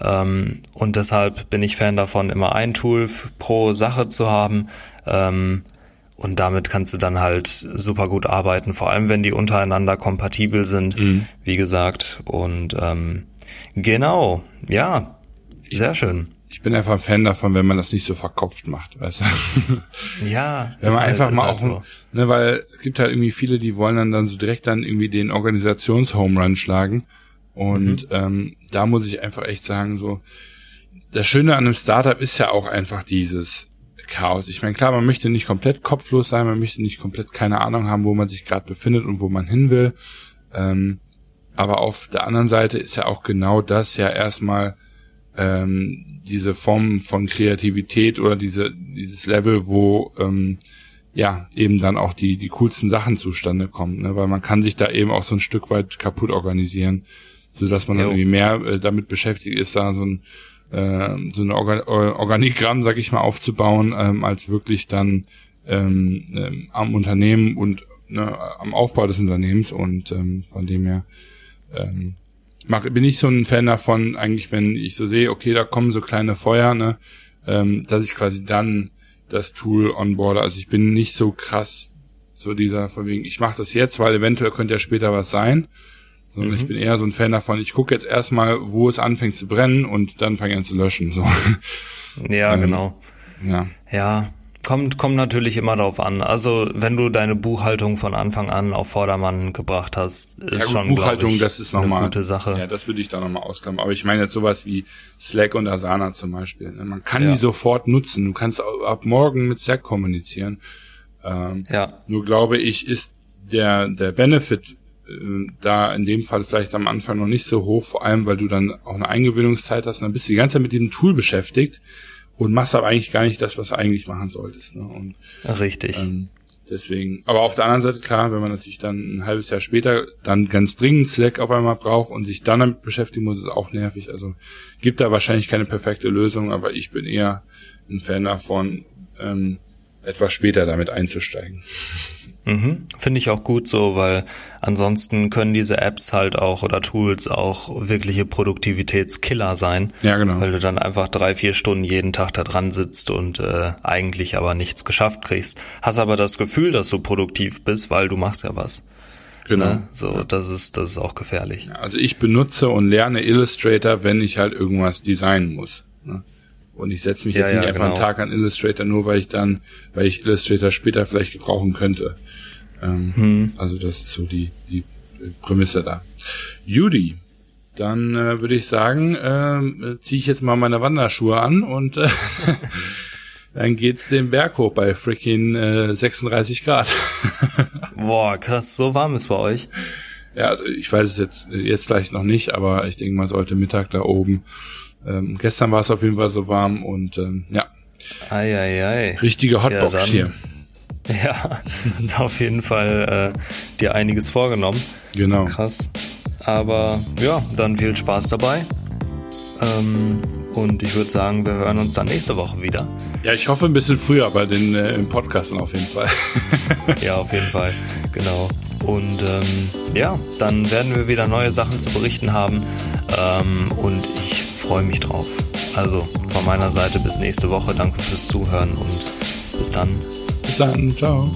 Ähm, und deshalb bin ich Fan davon, immer ein Tool pro Sache zu haben. Ähm, und damit kannst du dann halt super gut arbeiten, vor allem wenn die untereinander kompatibel sind, mhm. wie gesagt. Und ähm, genau, ja, sehr schön ich bin einfach ein Fan davon, wenn man das nicht so verkopft macht, weißt du? *laughs* Ja. wenn man halt, einfach mal halt auch, so. ne, weil es gibt halt irgendwie viele, die wollen dann, dann so direkt dann irgendwie den Organisations-Home-Run schlagen. Und mhm. ähm, da muss ich einfach echt sagen, so, das Schöne an einem Startup ist ja auch einfach dieses Chaos. Ich meine, klar, man möchte nicht komplett kopflos sein, man möchte nicht komplett keine Ahnung haben, wo man sich gerade befindet und wo man hin will. Ähm, aber auf der anderen Seite ist ja auch genau das ja erstmal ähm, diese Form von Kreativität oder diese dieses Level, wo ähm, ja eben dann auch die die coolsten Sachen zustande kommen, ne? weil man kann sich da eben auch so ein Stück weit kaputt organisieren, so dass man jo. dann irgendwie mehr äh, damit beschäftigt ist, da so ein äh, so ein Organ Organigramm, sag ich mal, aufzubauen, ähm, als wirklich dann ähm, ähm, am Unternehmen und ne, am Aufbau des Unternehmens und ähm, von dem her ähm, mach, bin ich so ein Fan davon, eigentlich, wenn ich so sehe, okay, da kommen so kleine Feuer, ne, ähm, dass ich quasi dann das Tool onboarde. Also ich bin nicht so krass, so dieser, von wegen, ich mache das jetzt, weil eventuell könnte ja später was sein. Sondern mhm. ich bin eher so ein Fan davon, ich gucke jetzt erstmal, wo es anfängt zu brennen und dann fange ich an zu löschen. So. Ja, *laughs* ähm, genau. Ja. Ja, Kommt, kommt natürlich immer darauf an. Also wenn du deine Buchhaltung von Anfang an auf Vordermann gebracht hast, ist ja, gut, schon Buchhaltung, ich, das ist nochmal eine gute Sache. Ja, das würde ich da nochmal ausklammern. Aber ich meine jetzt sowas wie Slack und Asana zum Beispiel. Ne? Man kann ja. die sofort nutzen. Du kannst ab morgen mit Slack kommunizieren. Ähm, ja. Nur glaube ich, ist der der Benefit äh, da in dem Fall vielleicht am Anfang noch nicht so hoch, vor allem weil du dann auch eine Eingewöhnungszeit hast und dann bist du die ganze Zeit mit diesem Tool beschäftigt und machst aber eigentlich gar nicht das, was du eigentlich machen solltest. Ne? Und, Richtig. Ähm, deswegen, aber auf der anderen Seite klar, wenn man natürlich dann ein halbes Jahr später dann ganz dringend Slack auf einmal braucht und sich dann damit beschäftigen muss, ist auch nervig. Also gibt da wahrscheinlich keine perfekte Lösung, aber ich bin eher ein Fan davon, ähm, etwas später damit einzusteigen. Mhm. Finde ich auch gut so, weil ansonsten können diese Apps halt auch oder Tools auch wirkliche Produktivitätskiller sein. Ja, genau. Weil du dann einfach drei, vier Stunden jeden Tag da dran sitzt und äh, eigentlich aber nichts geschafft kriegst. Hast aber das Gefühl, dass du produktiv bist, weil du machst ja was. Genau. Ne? So, ja. das ist, das ist auch gefährlich. Also ich benutze und lerne Illustrator, wenn ich halt irgendwas designen muss. Ne? Und ich setze mich ja, jetzt nicht einfach genau. einen Tag an Illustrator, nur weil ich dann, weil ich Illustrator später vielleicht gebrauchen könnte. Ähm, hm. Also das ist so die, die Prämisse da. Judy, dann äh, würde ich sagen, äh, ziehe ich jetzt mal meine Wanderschuhe an und äh, *laughs* dann geht's den Berg hoch bei freaking äh, 36 Grad. *laughs* Boah, krass, so warm ist bei euch. Ja, also ich weiß es jetzt jetzt vielleicht noch nicht, aber ich denke mal, sollte Mittag da oben. Ähm, gestern war es auf jeden Fall so warm und ähm, ja. Ei, ei, ei. Richtige Hotbox *laughs* ja, hier. *laughs* Ja, auf jeden Fall äh, dir einiges vorgenommen. Genau. Krass. Aber ja, dann viel Spaß dabei. Ähm, und ich würde sagen, wir hören uns dann nächste Woche wieder. Ja, ich hoffe ein bisschen früher bei den äh, Podcasten auf jeden Fall. *laughs* ja, auf jeden Fall. Genau. Und ähm, ja, dann werden wir wieder neue Sachen zu berichten haben. Ähm, und ich freue mich drauf. Also von meiner Seite bis nächste Woche. Danke fürs Zuhören und bis dann. Bis dann. Ciao.